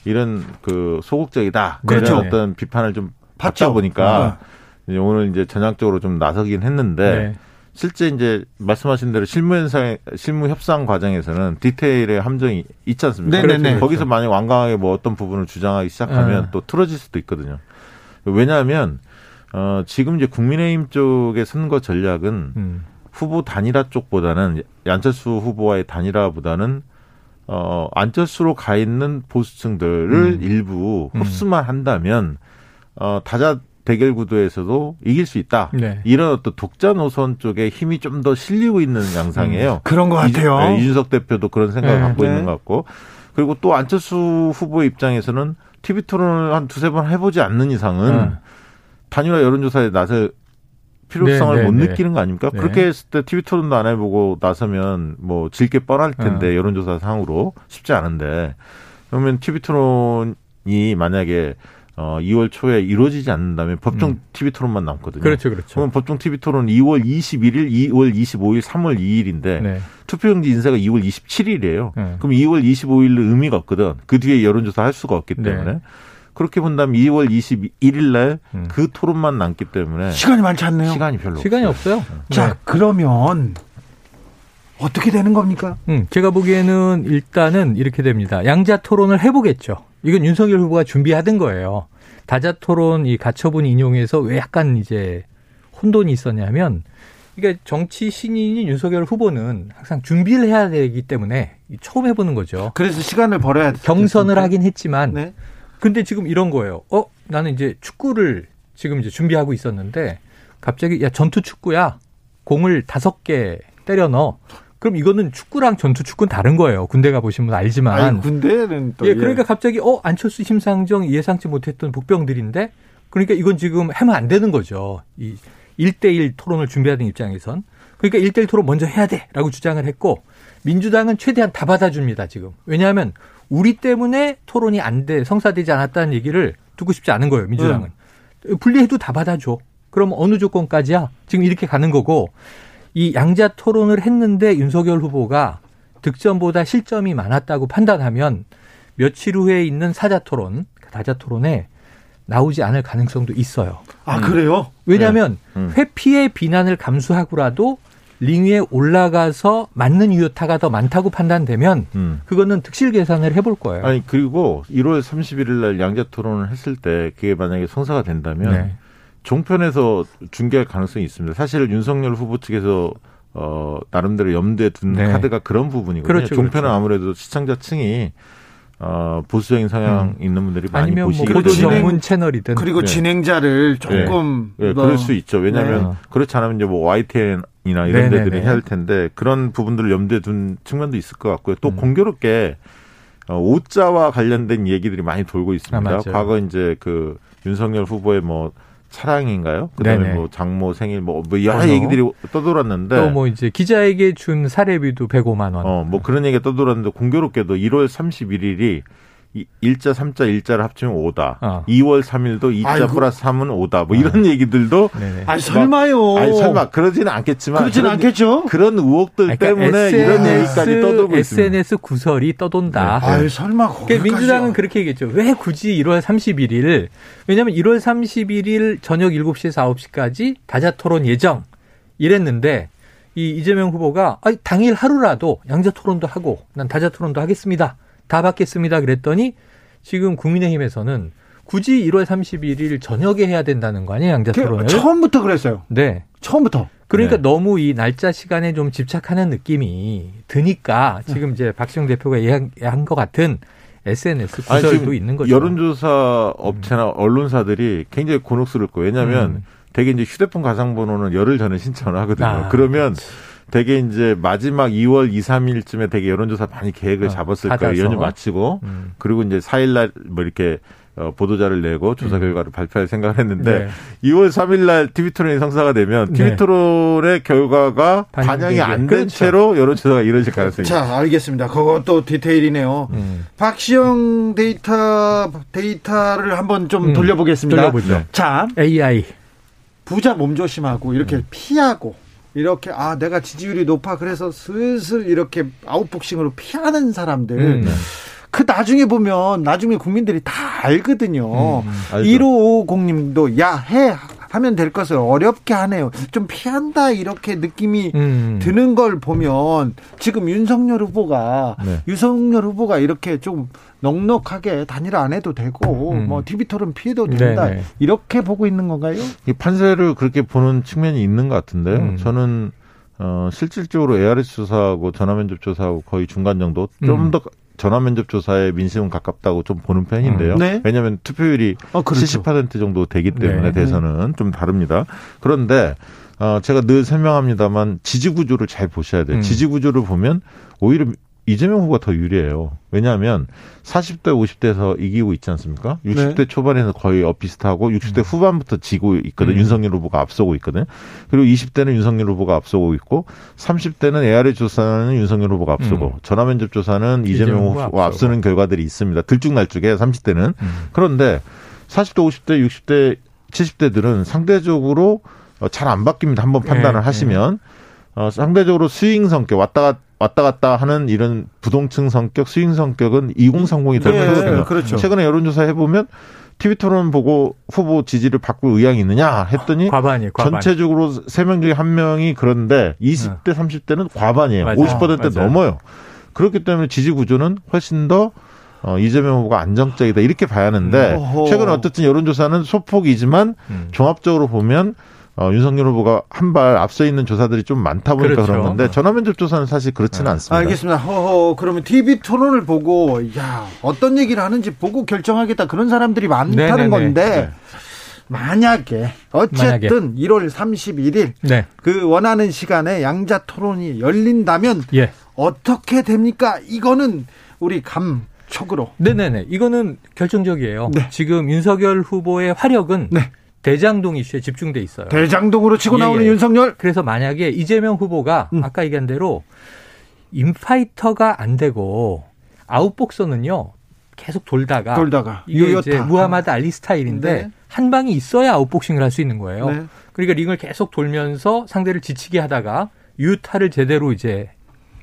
이런 그 소극적이다. 그렇죠. 어떤 비판을 좀 받다 보니까 아. 이제 오늘 이제 전향적으로 좀 나서긴 했는데 네. 실제 이제 말씀하신 대로 실무 현상 실무 협상 과정에서는 디테일의 함정이 있지 않습니까? 네네네. 거기서 만약 완강하게 뭐 어떤 부분을 주장하기 시작하면 네. 또 틀어질 수도 있거든요. 왜냐하면 어, 지금 이제 국민의힘 쪽의 선거 전략은 음. 후보 단일화 쪽보다는 안철수 후보와의 단일화보다는 어, 안철수로 가 있는 보수층들을 음. 일부 음. 흡수만 한다면 어, 다자 대결 구도에서도 이길 수 있다. 네. 이런 어떤 독자 노선 쪽에 힘이 좀 더 실리고 있는 양상이에요. 음, 그런 것 같아요. 네, 이준석 대표도 그런 생각을 네, 갖고 네. 있는 것 같고. 그리고 또 안철수 후보 입장에서는 TV 토론을 한 두세 번 해보지 않는 이상은 네. 단일화 여론조사에 나설 필요성을 네, 네, 못 네. 느끼는 거 아닙니까? 네. 그렇게 했을 때 TV 토론도 안 해보고 나서면 뭐 질 게 뻔할 텐데 어. 여론조사 상으로 쉽지 않은데 그러면 TV 토론이 만약에 어 2월 초에 이루어지지 않는다면 법정 음. TV 토론만 남거든요. 그렇죠, 그렇죠. 그러면 법정 TV 토론 2월 21일, 2월 25일, 3월 2일인데 네. 투표용지 인쇄가 2월 27일이에요. 네. 그럼 2월 25일은 의미가 없거든. 그 뒤에 여론조사 할 수가 없기 때문에. 네. 그렇게 본다면 2월 21일 날그 음. 토론만 남기 때문에 시간이 많지 않네요. 시간이 별로 시간이 없어요. 없어요. 자, 네. 그러면 어떻게 되는 겁니까? 음, 제가 보기에는 일단은 이렇게 됩니다. 양자 토론을 해보겠죠. 이건 윤석열 후보가 준비하던 거예요. 다자 토론 이 가처분 인용에서 왜 약간 이제 혼돈이 있었냐면 그러니까 정치 신인인 윤석열 후보는 항상 준비를 해야 되기 때문에 처음 해보는 거죠. 그래서 시간을 벌어야 경선을 하긴 했지만 네. 근데 지금 이런 거예요. 어, 나는 이제 축구를 지금 이제 준비하고 있었는데 갑자기 야 전투 축구야 공을 다섯 개 때려 넣어. 그럼 이거는 축구랑 전투 축구는 다른 거예요. 군대 가 보시면 알지만. 아니, 군대는 또 예, 그러니까 예. 갑자기 어 안철수 심상정 예상치 못했던 복병들인데 그러니까 이건 지금 하면 안 되는 거죠. 이 1대1 토론을 준비하는 입장에선. 그러니까 1대1 토론 먼저 해야 돼라고 주장을 했고 민주당은 최대한 다 받아줍니다, 지금. 왜냐하면 우리 때문에 토론이 안 돼, 성사되지 않았다는 얘기를 듣고 싶지 않은 거예요, 민주당은. 음. 분리해도 다 받아줘. 그럼 어느 조건까지야? 지금 이렇게 가는 거고, 이 양자 토론을 했는데 윤석열 후보가 득점보다 실점이 많았다고 판단하면 며칠 후에 있는 사자 토론, 다자 토론에 나오지 않을 가능성도 있어요. 아, 그래요? 왜냐하면 네. 음. 회피의 비난을 감수하고라도 링 위에 올라가서 맞는 유효타가 더 많다고 판단되면 음. 그거는 득실 계산을 해볼 거예요. 아니 그리고 1월 31일 날 양자 토론을 했을 때 그게 만약에 성사가 된다면 네. 종편에서 중계할 가능성이 있습니다. 사실 윤석열 후보 측에서 어 나름대로 염두에 둔 네. 카드가 그런 부분이거든요. 그렇죠, 종편은 그렇죠. 아무래도 시청자층이 어, 보수적인 성향 음. 있는 분들이 많이 아니면 보시기 뭐 전문 채널이든 그리고 네. 진행자를 조금 네. 네. 뭐. 그럴 수 있죠. 왜냐하면 네. 그렇지 않으면 이제 뭐 YTN 이나 이런 네네네. 데들이 해야 할 텐데 그런 부분들을 염두에 둔 측면도 있을 것 같고요. 또 음. 공교롭게 어, 오자와 관련된 얘기들이 많이 돌고 있습니다. 아, 과거 이제 그 윤석열 후보의 뭐 차량인가요? 그다음에 네네. 뭐 장모 생일 뭐, 뭐 여러 어 얘기들이 떠돌았는데 또 뭐 이제 기자에게 준 사례비도 105만 원. 어, 뭐 그런 얘기가 떠돌았는데 공교롭게도 1월 31일이 일자 삼자 일자를 합치면 5다. 어. 2월 3일도 2자 플러스 3은 5다. 뭐 이런 어. 얘기들도 아니 설마요. 아니 설마 그러지는 않겠지만 그렇지는 않겠죠. 그런 의혹들 그러니까 때문에 SNS, 이런 얘기까지 떠돌고 있습니다. SNS 구설이 떠돈다. 네. 아니 설마 그러니까 민주당은 그렇게 얘기했죠. 왜 굳이 1월 31일? 왜냐하면 1월 31일 저녁 7시에서 9시까지 다자 토론 예정 이랬는데 이 이재명 후보가 아니, 당일 하루라도 양자 토론도 하고 난 다자 토론도 하겠습니다. 다 받겠습니다. 그랬더니 지금 국민의힘에서는 굳이 1월 31일 저녁에 해야 된다는 거 아니에요, 양자 그 토론을? 처음부터 그랬어요. 네. 처음부터. 그러니까 네. 너무 이 날짜 시간에 좀 집착하는 느낌이 드니까 지금 이제 박시영 대표가 얘기한 것 같은 SNS 구설도 있는 거죠. 여론조사 업체나 음. 언론사들이 굉장히 곤혹스럽고 왜냐하면 음. 대개 이제 휴대폰 가상번호는 열흘 전에 신청을 하거든요. 아, 그러면 그렇지. 되게 이제 마지막 2월 2, 3일쯤에 되게 여론조사 많이 계획을 어, 잡았을 어, 거예요. 연휴 마치고. 음. 그리고 이제 4일날 뭐 이렇게 어, 보도자를 내고 조사 음. 결과를 음. 발표할 생각을 했는데 네. 2월 3일 날 TV 토론이 성사가 되면 TV 네. 토론의 결과가 반영이 안된 그렇죠. 채로 여론조사가 이루어질 가능성이 자, 알겠습니다. 그것도 디테일이네요. 음. 박시영 데이터 데이터를 한번 좀 음. 돌려보겠습니다. 돌려보죠. 자, 아이 부자 몸조심하고 이렇게 음. 피하고 이렇게 아 내가 지지율이 높아 그래서 슬슬 이렇게 아웃복싱으로 피하는 사람들 음. 네. 그 나중에 보면 나중에 국민들이 다 알거든요. 음, 1550님도 야 해 하면 될 것을 어렵게 하네요. 좀 피한다 이렇게 느낌이 음. 드는 걸 보면 지금 윤석열 후보가 네. 윤석열 후보가 이렇게 좀 넉넉하게 단일 안 해도 되고 음. 뭐 TV 토론 피해도 된다 네네. 이렇게 보고 있는 건가요? 이 판세를 그렇게 보는 측면이 있는 것 같은데요. 음. 저는 어 실질적으로 ARS 조사하고 전화면접 조사하고 거의 중간 정도 좀더 음. 전화 면접 조사에 민심은 가깝다고 좀 보는 편인데요. 음, 네. 왜냐하면 투표율이 어, 그렇죠. 70% 정도 되기 때문에 네. 대선은 좀 다릅니다. 그런데 어, 제가 늘 설명합니다만 지지 구조를 잘 보셔야 돼요. 음. 지지 구조를 보면 오히려 이재명 후보가 더 유리해요. 왜냐하면 40대, 50대에서 이기고 있지 않습니까? 60대 네. 초반에는 거의 엇비슷하고 60대 음. 후반부터 지고 있거든. 음. 윤석열 후보가 앞서고 있거든. 그리고 20대는 윤석열 후보가 앞서고 있고 30대는 AR의 조사는 윤석열 후보가 앞서고 음. 전화면접 조사는 이재명 후보가 앞서고. 앞서는 결과들이 있습니다. 들쭉날쭉해 30대는. 음. 그런데 40대, 50대, 60대, 70대들은 상대적으로 잘 안 바뀝니다. 한번 판단을 네. 하시면. 어, 상대적으로 스윙 성격 왔다 갔다 왔다 갔다 하는 이런 부동층 성격, 스윙 성격은 2030이 닮아있습니다. 네, 그렇죠. 최근에 여론조사 해보면 TV 토론 보고 후보 지지를 바꿀 의향이 있느냐 했더니 과반이, 과반. 전체적으로 세명 중에 한 명이 그런데 20대, 30대는 과반이에요. 맞아요. 50% 맞아요. 넘어요. 그렇기 때문에 지지 구조는 훨씬 더 어, 이재명 후보가 안정적이다 이렇게 봐야 하는데 최근 어쨌든 여론조사는 소폭이지만 음. 종합적으로 보면 어, 윤석열 후보가 한 발 앞서 있는 조사들이 좀 많다 보니까 그렇죠. 그런 건데 전화 면접 조사는 사실 그렇지는 네. 않습니다. 알겠습니다. 허허, 그러면 TV 토론을 보고 야 어떤 얘기를 하는지 보고 결정하겠다 그런 사람들이 많다는 네네네. 건데 네. 만약에 어쨌든 만약에. 1월 31일 네. 그 원하는 시간에 양자 토론이 열린다면 예. 어떻게 됩니까? 이거는 우리 감 촉으로. 네네네. 이거는 결정적이에요. 네. 지금 윤석열 후보의 화력은 네. 대장동 이슈에 집중돼 있어요. 대장동으로 치고 예, 나오는 예. 윤석열. 그래서 만약에 이재명 후보가 음. 아까 얘기한 대로 인파이터가 안 되고 아웃복서는요 계속 돌다가 돌다가 이게 유효타. 이제 무하마드 알리 스타일인데 네. 한 방이 있어야 아웃복싱을 할 수 있는 거예요. 네. 그러니까 링을 계속 돌면서 상대를 지치게 하다가 유효타를 제대로 이제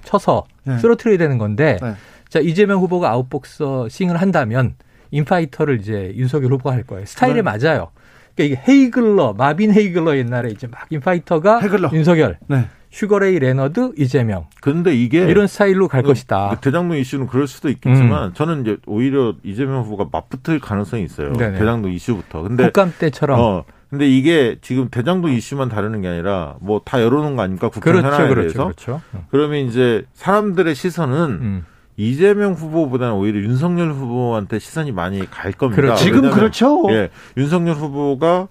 쳐서 네. 쓰러트려야 되는 건데 네. 자 이재명 후보가 아웃복서 싱을 한다면 인파이터를 이제 윤석열 후보가 할 거예요. 스타일에 네. 맞아요. 그러니까 이게 헤이글러, 마빈 헤이글러 옛날에 이제 막 인파이터가 헤글러. 윤석열. 네. 슈거레이 레너드 이재명. 그런데 이게 이런 스타일로 갈 그, 것이다. 대장동 이슈는 그럴 수도 있겠지만 음. 저는 이제 오히려 이재명 후보가 맞붙을 가능성이 있어요. 네네. 대장동 이슈부터. 근데 국감 때처럼. 어, 근데 이게 지금 대장동 이슈만 다루는 게 아니라 뭐 다 열어놓은 거 아닙니까? 국정 그렇죠, 현안에 그렇죠, 대해서. 그렇죠. 그러면 이제 사람들의 시선은 음. 이재명 후보보다는 오히려 윤석열 후보한테 시선이 많이 갈 겁니다. 그렇죠. 지금 그렇죠. 예, 윤석열 후보가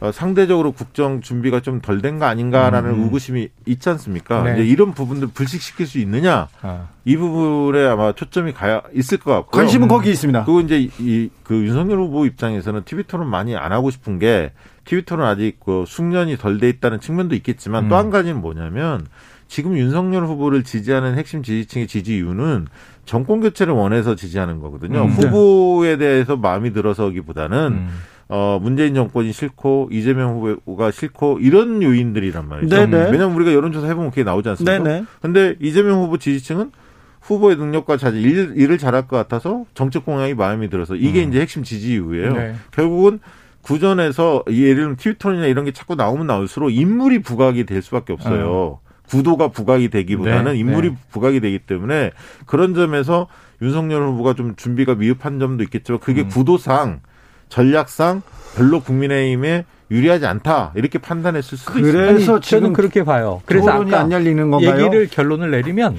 어, 상대적으로 국정 준비가 좀 덜 된 거 아닌가라는 음. 의구심이 있지 않습니까? 네. 이제 이런 부분들 불식시킬 수 있느냐 아. 이 부분에 아마 초점이 가야 있을 것 같고 관심은 거기 있습니다. 그리고 이제 이 그 윤석열 후보 입장에서는 TV 토론 많이 안 하고 싶은 게 TV 토론 아직 그 숙련이 덜 돼 있다는 측면도 있겠지만 음. 또한 가지는 뭐냐면 지금 윤석열 후보를 지지하는 핵심 지지층의 지지 이유는 정권 교체를 원해서 지지하는 거거든요. 음, 네. 후보에 대해서 마음이 들어서기보다는 음. 어, 문재인 정권이 싫고 이재명 후보가 싫고 이런 요인들이란 말이죠. 네네. 네. 왜냐하면 우리가 여론조사 해보면 그게 나오지 않습니까? 네네. 근데 이재명 후보 지지층은 후보의 능력과 자질 일, 일을 잘할 것 같아서 정책 공약이 마음에 들어서 이게 음. 이제 핵심 지지 이유예요. 네. 결국은 구전에서 예를 들면 트위터나 이런 게 자꾸 나오면 나올수록 인물이 부각이 될 수밖에 없어요. 음. 구도가 부각이 되기보다는 네, 인물이 네. 부각이 되기 때문에 그런 점에서 윤석열 후보가 좀 준비가 미흡한 점도 있겠지만 그게 음. 구도상 전략상 별로 국민의힘에 유리하지 않다 이렇게 판단했을 수도 그래서 있습니다. 그래서 저는 그렇게 봐요. 그래서 아까 안 열리는 건가요? 얘기를 결론을 내리면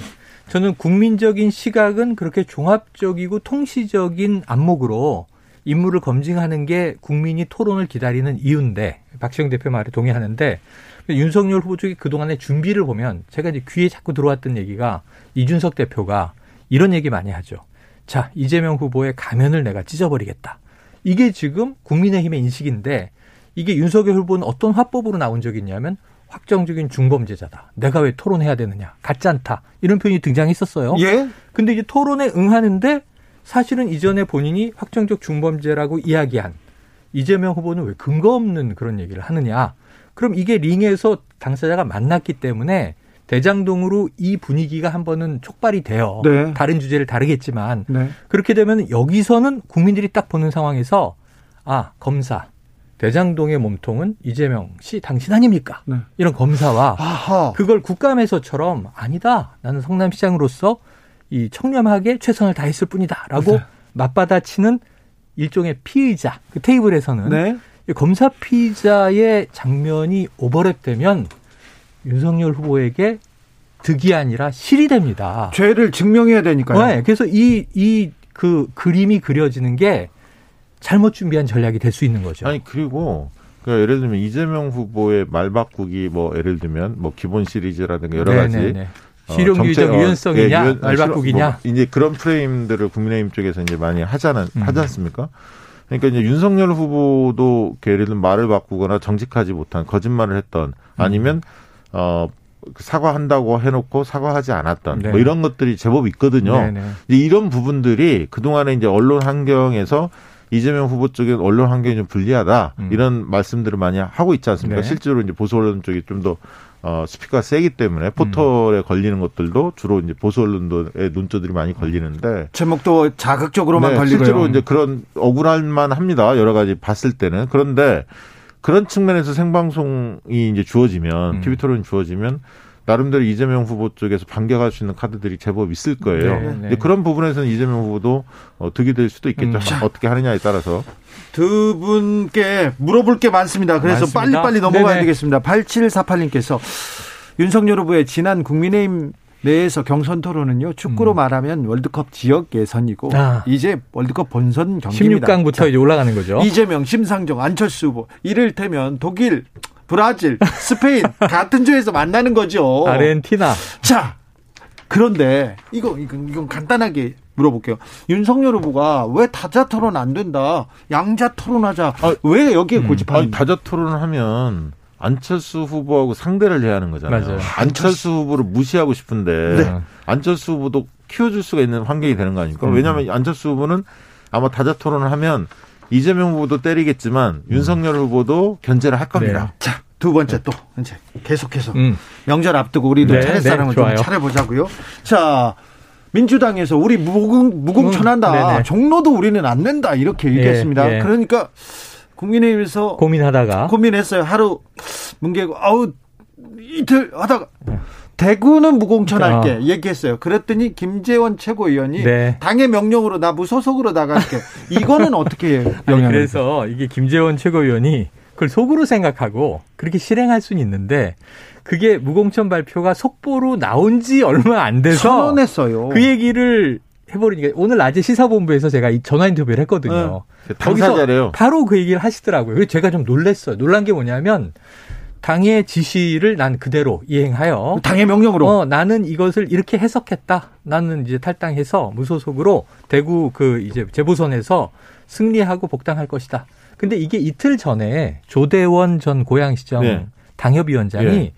저는 국민적인 시각은 그렇게 종합적이고 통시적인 안목으로 인물을 검증하는 게 국민이 토론을 기다리는 이유인데 박시영 대표 말에 동의하는데 윤석열 후보 쪽의 그동안의 준비를 보면 제가 이제 귀에 자꾸 들어왔던 얘기가 이준석 대표가 이런 얘기 많이 하죠. 자, 이재명 후보의 가면을 내가 찢어버리겠다. 이게 지금 국민의힘의 인식인데 이게 윤석열 후보는 어떤 화법으로 나온 적이 있냐면 확정적인 중범죄자다. 내가 왜 토론해야 되느냐. 같지 않다. 이런 표현이 등장했었어요. 예. 근데 이제 토론에 응하는데 사실은 이전에 본인이 확정적 중범죄라고 이야기한 이재명 후보는 왜 근거 없는 그런 얘기를 하느냐. 그럼 이게 링에서 당사자가 만났기 때문에 대장동으로 이 분위기가 한 번은 촉발이 돼요. 네. 다른 주제를 다르겠지만 네. 그렇게 되면 여기서는 국민들이 딱 보는 상황에서 아 검사 대장동의 몸통은 이재명 씨 당신 아닙니까? 네. 이런 검사와 아하. 그걸 국감에서처럼 아니다. 나는 성남시장으로서 이 청렴하게 최선을 다했을 뿐이다라고 네. 맞받아치는 일종의 피의자 그 테이블에서는 네. 검사 피의자의 장면이 오버랩되면 윤석열 후보에게 득이 아니라 실이 됩니다. 죄를 증명해야 되니까요. 네. 그래서 이, 이 그 그림이 그려지는 게 잘못 준비한 전략이 될 수 있는 거죠. 아니, 그리고 그러니까 예를 들면 이재명 후보의 말 바꾸기 뭐 예를 들면 뭐 기본 시리즈라든가 여러 네네네. 가지 네, 네. 실용 유정 어, 유연성이냐 예, 말 바꾸기냐 뭐 이제 그런 프레임들을 국민의힘 쪽에서 이제 많이 하자는 음. 하지 않습니까? 그러니까 이제 윤석열 후보도 예를 들면 말을 바꾸거나 정직하지 못한 거짓말을 했던 아니면 음. 어 사과한다고 해놓고 사과하지 않았던 네. 뭐 이런 것들이 제법 있거든요. 네, 네. 이런 부분들이 그 동안에 이제 언론 환경에서 이재명 후보 쪽에 언론 환경이 좀 불리하다 음. 이런 말씀들을 많이 하고 있지 않습니까? 네. 실제로 이제 보수 언론 쪽이 좀 더 어, 스피커가 세기 때문에 포털에 음. 걸리는 것들도 주로 이제 보수 언론도의 눈초들이 많이 걸리는데 제목도 자극적으로만 네, 걸리고요. 실제로 이제 그런 억울할만 합니다. 여러 가지 봤을 때는 그런데 그런 측면에서 생방송이 이제 주어지면 음. TV 토론이 주어지면 나름대로 이재명 후보 쪽에서 반격할 수 있는 카드들이 제법 있을 거예요. 네, 네. 그런 부분에서는 이재명 후보도 어, 득이 될 수도 있겠죠. 음. 어떻게 하느냐에 따라서. 두 분께 물어볼 게 많습니다. 그래서 많습니다. 빨리빨리 넘어가야 네네. 되겠습니다. 8748님께서 윤석열 후보의 지난 국민의힘 내에서 경선 토론은요 축구로 음. 말하면 월드컵 지역 예선이고 아. 이제 월드컵 본선 경기입니다. 16강부터 이제 올라가는 거죠. 이재명, 심상정, 안철수 후보 이를테면 독일, 브라질, 스페인 같은 조에서 만나는 거죠. 아르헨티나. 자 그런데 이거 이건, 이건 간단하게 물어볼게요. 윤석열 후보가 왜 다자 토론 안 된다, 양자 토론하자, 아, 왜 여기에 음. 고집하는? 다자 토론을 하면 안철수 후보하고 상대를 해야 하는 거잖아요. 맞아요. 안철수 후보를 무시하고 싶은데 네. 안철수 후보도 키워줄 수가 있는 환경이 되는 거 아닙니까? 음. 왜냐하면 안철수 후보는 아마 다자 토론을 하면 이재명 후보도 때리겠지만 음. 윤석열 후보도 견제를 할 겁니다. 네. 자, 두 번째 또 이제 계속해서 음. 명절 앞두고 우리도 네, 차례사랑을 네, 좀 차려보자고요. 자. 민주당에서 우리 무공 무공천한다. 음, 종로도 우리는 안 낸다. 이렇게 얘기했습니다. 예, 예. 그러니까 국민의힘에서 고민하다가 고민했어요. 하루 뭉개고 아우 이틀 하다가 대구는 무공천할게 어. 얘기했어요. 그랬더니 김재원 최고위원이 네. 당의 명령으로 나 무소속으로 나갈게. 이거는 어떻게 영향을? 그래서 이게 김재원 최고위원이 그걸 속으로 생각하고 그렇게 실행할 수는 있는데 그게 무공천 발표가 속보로 나온 지 얼마 안 돼서 선언했어요. 그 얘기를 해버리니까 오늘 낮에 시사본부에서 제가 이 전화 인터뷰를 했거든요. 네. 거기서 바로 그 얘기를 하시더라고요. 그래서 제가 좀 놀랐어요. 놀란 게 뭐냐면 당의 지시를 난 그대로 이행하여 당의 명령으로 어, 나는 이것을 이렇게 해석했다. 나는 이제 탈당해서 무소속으로 대구 그 이제 재보선에서 승리하고 복당할 것이다. 근데 이게 이틀 전에 조대원 전 고양시청 네. 당협위원장이 네.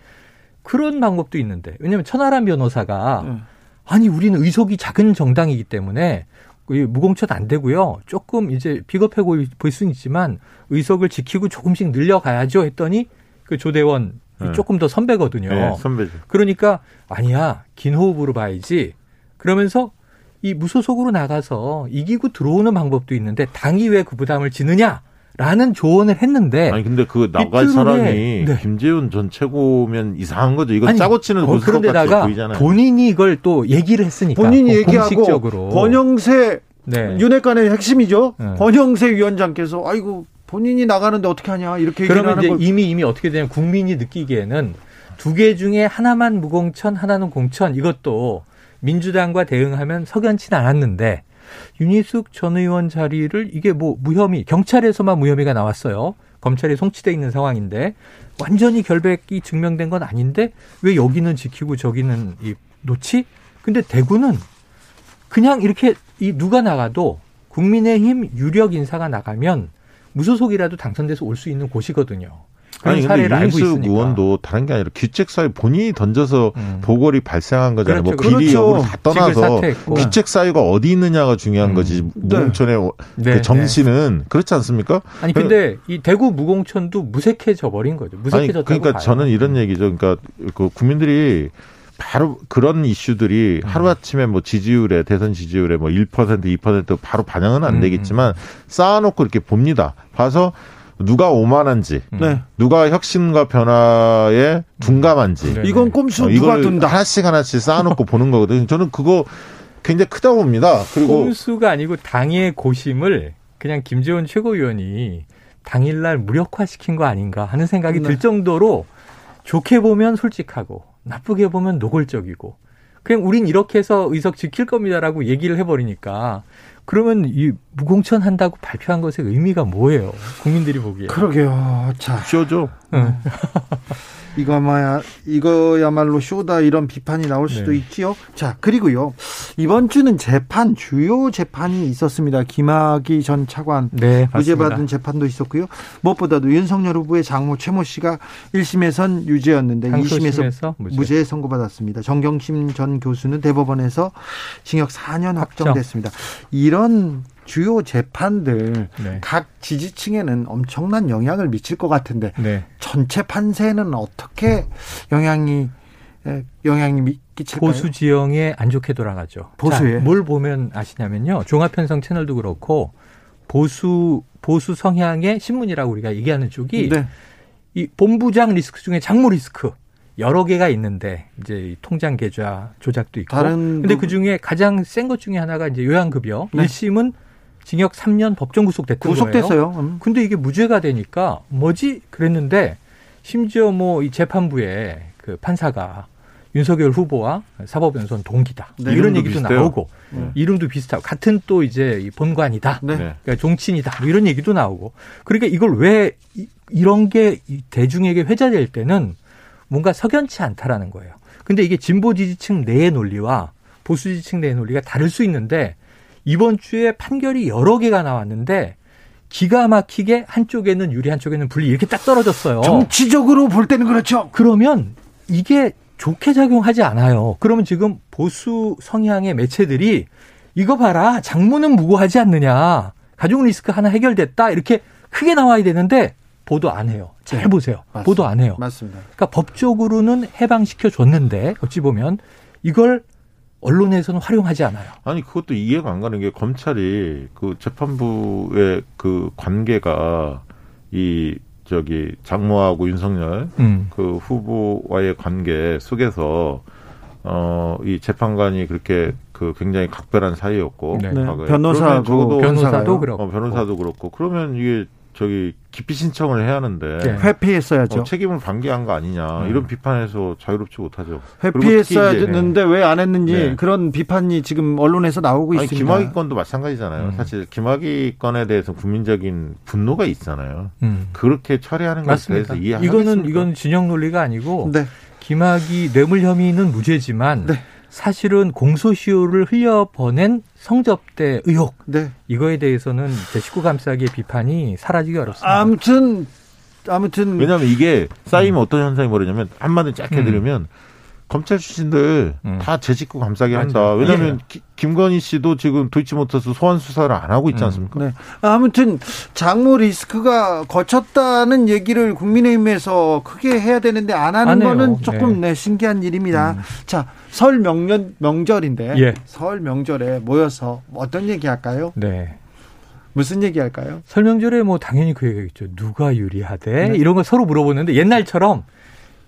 그런 방법도 있는데 왜냐하면 천하람 변호사가 네. 아니 우리는 의석이 작은 정당이기 때문에 무공천 안 되고요. 조금 이제 비겁해 보일 수는 있지만 의석을 지키고 조금씩 늘려가야죠 했더니 그 조대원 네. 조금 더 선배거든요. 네, 선배죠. 그러니까 아니야 긴 호흡으로 봐야지. 그러면서 이 무소속으로 나가서 이기고 들어오는 방법도 있는데 당이 왜 그 부담을 지느냐? 라는 조언을 했는데 아니 근데 그 나갈 사람이 네. 김재훈 전 최고면 이상한 거죠. 이거 아니, 짜고 치는 어, 그런데다가 보이잖아요. 본인이 이걸 또 얘기를 했으니까 본인이 얘기하고 공식적으로. 권영세 네. 윤핵관의 핵심이죠. 네. 권영세 위원장께서 아이고 본인이 나가는데 어떻게 하냐 이렇게 그러면 이제 걸. 이미 이미 어떻게 되냐면 국민이 느끼기에는 두 개 중에 하나만 무공천 하나는 공천 이것도 민주당과 대응하면 석연치는 않았는데 윤희숙 전 의원 자리를 이게 뭐 무혐의 경찰에서만 무혐의가 나왔어요. 검찰이 송치돼 있는 상황인데 완전히 결백이 증명된 건 아닌데 왜 여기는 지키고 저기는 이 놓지? 근데 대구는 그냥 이렇게 이 누가 나가도 국민의힘 유력 인사가 나가면 무소속이라도 당선돼서 올 수 있는 곳이거든요. 아니 근데 윤희숙 의원도 다른 게 아니라 귀책사유 본인이 던져서 음. 보궐이 발생한 거잖아요. 뭐 그렇죠. 뭐 비리 그렇죠. 여부를 다 떠나서 귀책사유가 어디 있느냐가 중요한 음. 거지. 네. 무공천의 네. 그 정신은 네. 그렇지 않습니까? 아니 근데 이 대구 무공천도 무색해져 버린 거죠. 무색해졌다고 그러니까 봐요. 저는 이런 음. 얘기죠. 그러니까 그 국민들이 바로 그런 이슈들이 음. 하루아침에 뭐 지지율에 대선 지지율에 뭐 1% 2% 바로 반영은 안 음. 되겠지만 쌓아놓고 이렇게 봅니다. 봐서 누가 오만한지, 네. 누가 혁신과 변화에 둔감한지. 네. 이건 꼼수 어, 누가 둔다. 하나씩 하나씩 쌓아놓고 보는 거거든요. 저는 그거 굉장히 크다고 봅니다. 그리고 꼼수가 아니고 당의 고심을 그냥 김재원 최고위원이 당일날 무력화시킨 거 아닌가 하는 생각이 네. 들 정도로 좋게 보면 솔직하고 나쁘게 보면 노골적이고 그냥 우린 이렇게 해서 의석 지킬 겁니다라고 얘기를 해버리니까 그러면 이 무공천 한다고 발표한 것의 의미가 뭐예요? 국민들이 보기에. 그러게요. 자. 쇼죠. 응. 이거마야 이거야말로 쇼다 이런 비판이 나올 수도 네. 있지요. 자 그리고요 이번 주는 재판 주요 재판이 있었습니다. 김학의 전 차관 네, 무죄 받은 재판도 있었고요. 무엇보다도 윤석열 후보의 장모 최모 씨가 1심에선 유죄였는데 2심에서 무죄. 무죄 선고받았습니다. 정경심 전 교수는 대법원에서 징역 4년 확정됐습니다. 이런 주요 재판들 네. 각 지지층에는 엄청난 영향을 미칠 것 같은데 네. 전체 판세는 어떻게 영향이 영향이 끼칠까요? 보수 지형에 안 좋게 돌아가죠. 보수에 자, 뭘 보면 아시냐면요. 종합편성 채널도 그렇고 보수 보수 성향의 신문이라고 우리가 얘기하는 쪽이 네. 이 본부장 리스크 중에 장모 리스크 여러 개가 있는데 이제 통장 계좌 조작도 있고 다른 근데 그 중에 가장 센 것 중에 하나가 이제 요양급여 네. 1심은 징역 3년 법정 구속됐던 구속됐어요. 거예요. 음. 근데 이게 무죄가 되니까 뭐지 그랬는데 심지어 뭐 이 재판부에 그 판사가 윤석열 후보와 사법연수원 동기다 네, 이런 얘기도 비슷해요. 나오고 네. 이름도 비슷하고 같은 또 이제 본관이다 네. 그러니까 종친이다 뭐 이런 얘기도 나오고 그러니까 이걸 왜 이런 게 대중에게 회자될 때는 뭔가 석연치 않다라는 거예요. 근데 이게 진보 지지층 내의 논리와 보수 지지층 내의 논리가 다를 수 있는데 이번 주에 판결이 여러 개가 나왔는데 기가 막히게 한쪽에는 유리 한쪽에는 불리 이렇게 딱 떨어졌어요. 정치적으로 볼 때는 그렇죠. 그러면 이게 좋게 작용하지 않아요. 그러면 지금 보수 성향의 매체들이 이거 봐라 장모는 무고하지 않느냐 가족 리스크 하나 해결됐다 이렇게 크게 나와야 되는데 보도 안 해요. 잘 네. 보세요. 맞습니다. 보도 안 해요. 맞습니다. 그러니까 법적으로는 해방시켜 줬는데 어찌 보면 이걸 언론에서는 활용하지 않아요. 아니 그것도 이해가 안 가는 게 검찰이 그 재판부의 그 관계가 이 저기 장모하고 윤석열 음. 그 후보와의 관계 속에서 어 이 재판관이 그렇게 그 굉장히 각별한 사이였고 네. 네. 변호사도 변호사도 그렇고 어, 변호사도 그렇고 그러면 이게 저기 기피 신청을 해야 하는데 네. 회피했어야죠. 어, 책임을 방기한 거 아니냐 음. 이런 비판에서 자유롭지 못하죠. 회피했어야 됐는데 왜 안 했는지 네. 그런 비판이 지금 언론에서 나오고 아니, 있습니다. 김학의 건도 마찬가지잖아요. 음. 사실 김학의 건에 대해서 국민적인 분노가 있잖아요. 음. 그렇게 처리하는 것에 대해서 이해하겠습니까? 이거는 이건 진영 논리가 아니고 네. 김학의 뇌물 혐의는 무죄지만 네. 사실은 공소시효를 흘려보낸 성접대 의혹. 네. 이거에 대해서는 제 식구 감싸기의 비판이 사라지기 어렵습니다. 아무튼 아무튼 왜냐하면 이게 쌓이면 음. 어떤 현상이 벌어지냐면 한마디 짧게 음. 들으면 검찰 출신들 음. 다제 식구 감싸기 맞아. 한다. 왜냐하면 예. 김건희 씨도 지금 도이치모터스 소환 수사를 안 하고 있지 음. 않습니까? 네. 아무튼 장모 리스크가 거쳤다는 얘기를 국민의힘에서 크게 해야 되는데 안 하는 안 거는 조금 네. 네, 신기한 일입니다. 음. 자, 설 명년 명절인데 예. 설 명절에 모여서 어떤 얘기 할까요? 네. 무슨 얘기 할까요? 설 명절에 뭐 당연히 그 얘기겠죠. 누가 유리하대? 네. 이런 거 서로 물어보는데 옛날처럼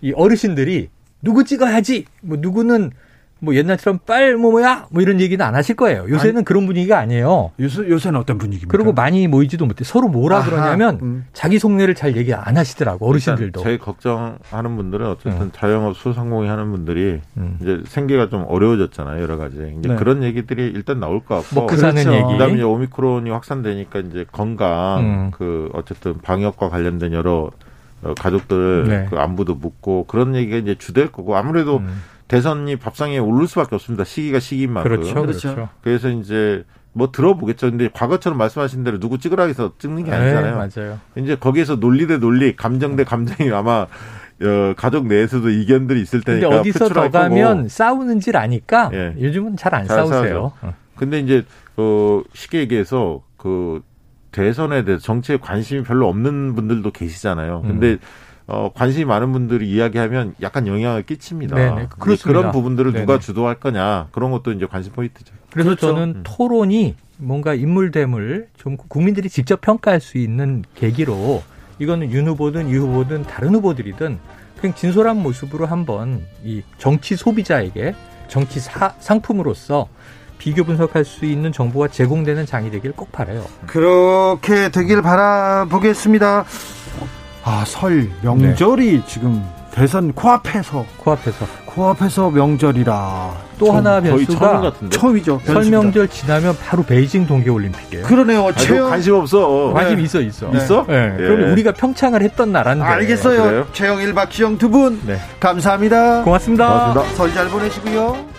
이 어르신들이 누구 찍어야지. 뭐 누구는 뭐 옛날처럼 빨 뭐뭐야 뭐 이런 얘기는 안 하실 거예요. 요새는 아니, 그런 분위기가 아니에요. 요새 요새는 어떤 분위기입니까? 그리고 많이 모이지도 못해. 서로 뭐라 아하, 그러냐면 음. 자기 속내를 잘 얘기 안 하시더라고 어르신들도. 제일 걱정하는 분들은 어쨌든 음. 자영업 소상공인 하는 분들이 음. 이제 생계가 좀 어려워졌잖아요 여러 가지. 이제 네. 그런 얘기들이 일단 나올 것 같고. 먹고 사는 그렇죠. 얘기. 그다음에 이제 오미크론이 확산되니까 이제 건강 음. 그 어쨌든 방역과 관련된 여러 어, 가족들 네. 그 안부도 묻고 그런 얘기가 이제 주될 거고 아무래도 음. 대선이 밥상에 오를 수밖에 없습니다. 시기가 시기인 만큼. 그렇죠. 그렇죠. 그래서 이제 뭐 들어보겠죠. 근데 과거처럼 말씀하신 대로 누구 찍으라 해서 찍는 게 네, 아니잖아요. 네, 맞아요. 이제 거기에서 논리 대 논리, 감정 대 감정이 아마 어, 가족 내에서도 이견들이 있을 테니까. 근데 어디서 더 가면 싸우는 줄 아니까 예. 요즘은 잘 안 싸우세요. 싸우죠. 근데 이제 어, 쉽게 얘기해서 그 대선에 대해서 정치에 관심이 별로 없는 분들도 계시잖아요. 근데 음. 어, 관심이 많은 분들이 이야기하면 약간 영향을 끼칩니다. 네네, 그런 부분들을 네네. 누가 주도할 거냐 그런 것도 이제 관심 포인트죠. 그래서 그렇죠. 저는 음. 토론이 뭔가 인물됨을 좀 국민들이 직접 평가할 수 있는 계기로 이거는 윤 후보든 유 후보든 다른 후보들이든 그냥 진솔한 모습으로 한번 이 정치 소비자에게 정치 사, 상품으로서 비교 분석할 수 있는 정보가 제공되는 장이 되길 꼭 바래요. 그렇게 되길 바라보겠습니다. 아, 설 명절이 네. 지금 대선 코앞에서 코앞에서 코앞에서 명절이라 또 하나 변수가 처음이죠. 설 명절 지나면 바로 베이징 동계 올림픽이에요. 그러네요. 최영 관심 없어. 관심 네. 있어 있어. 네. 있어? 네. 네. 그럼 우리가 평창을 했던 나라인데. 알겠어요. 아, 최영 1박 지영 두 분. 네. 감사합니다. 고맙습니다. 설 잘 보내시고요.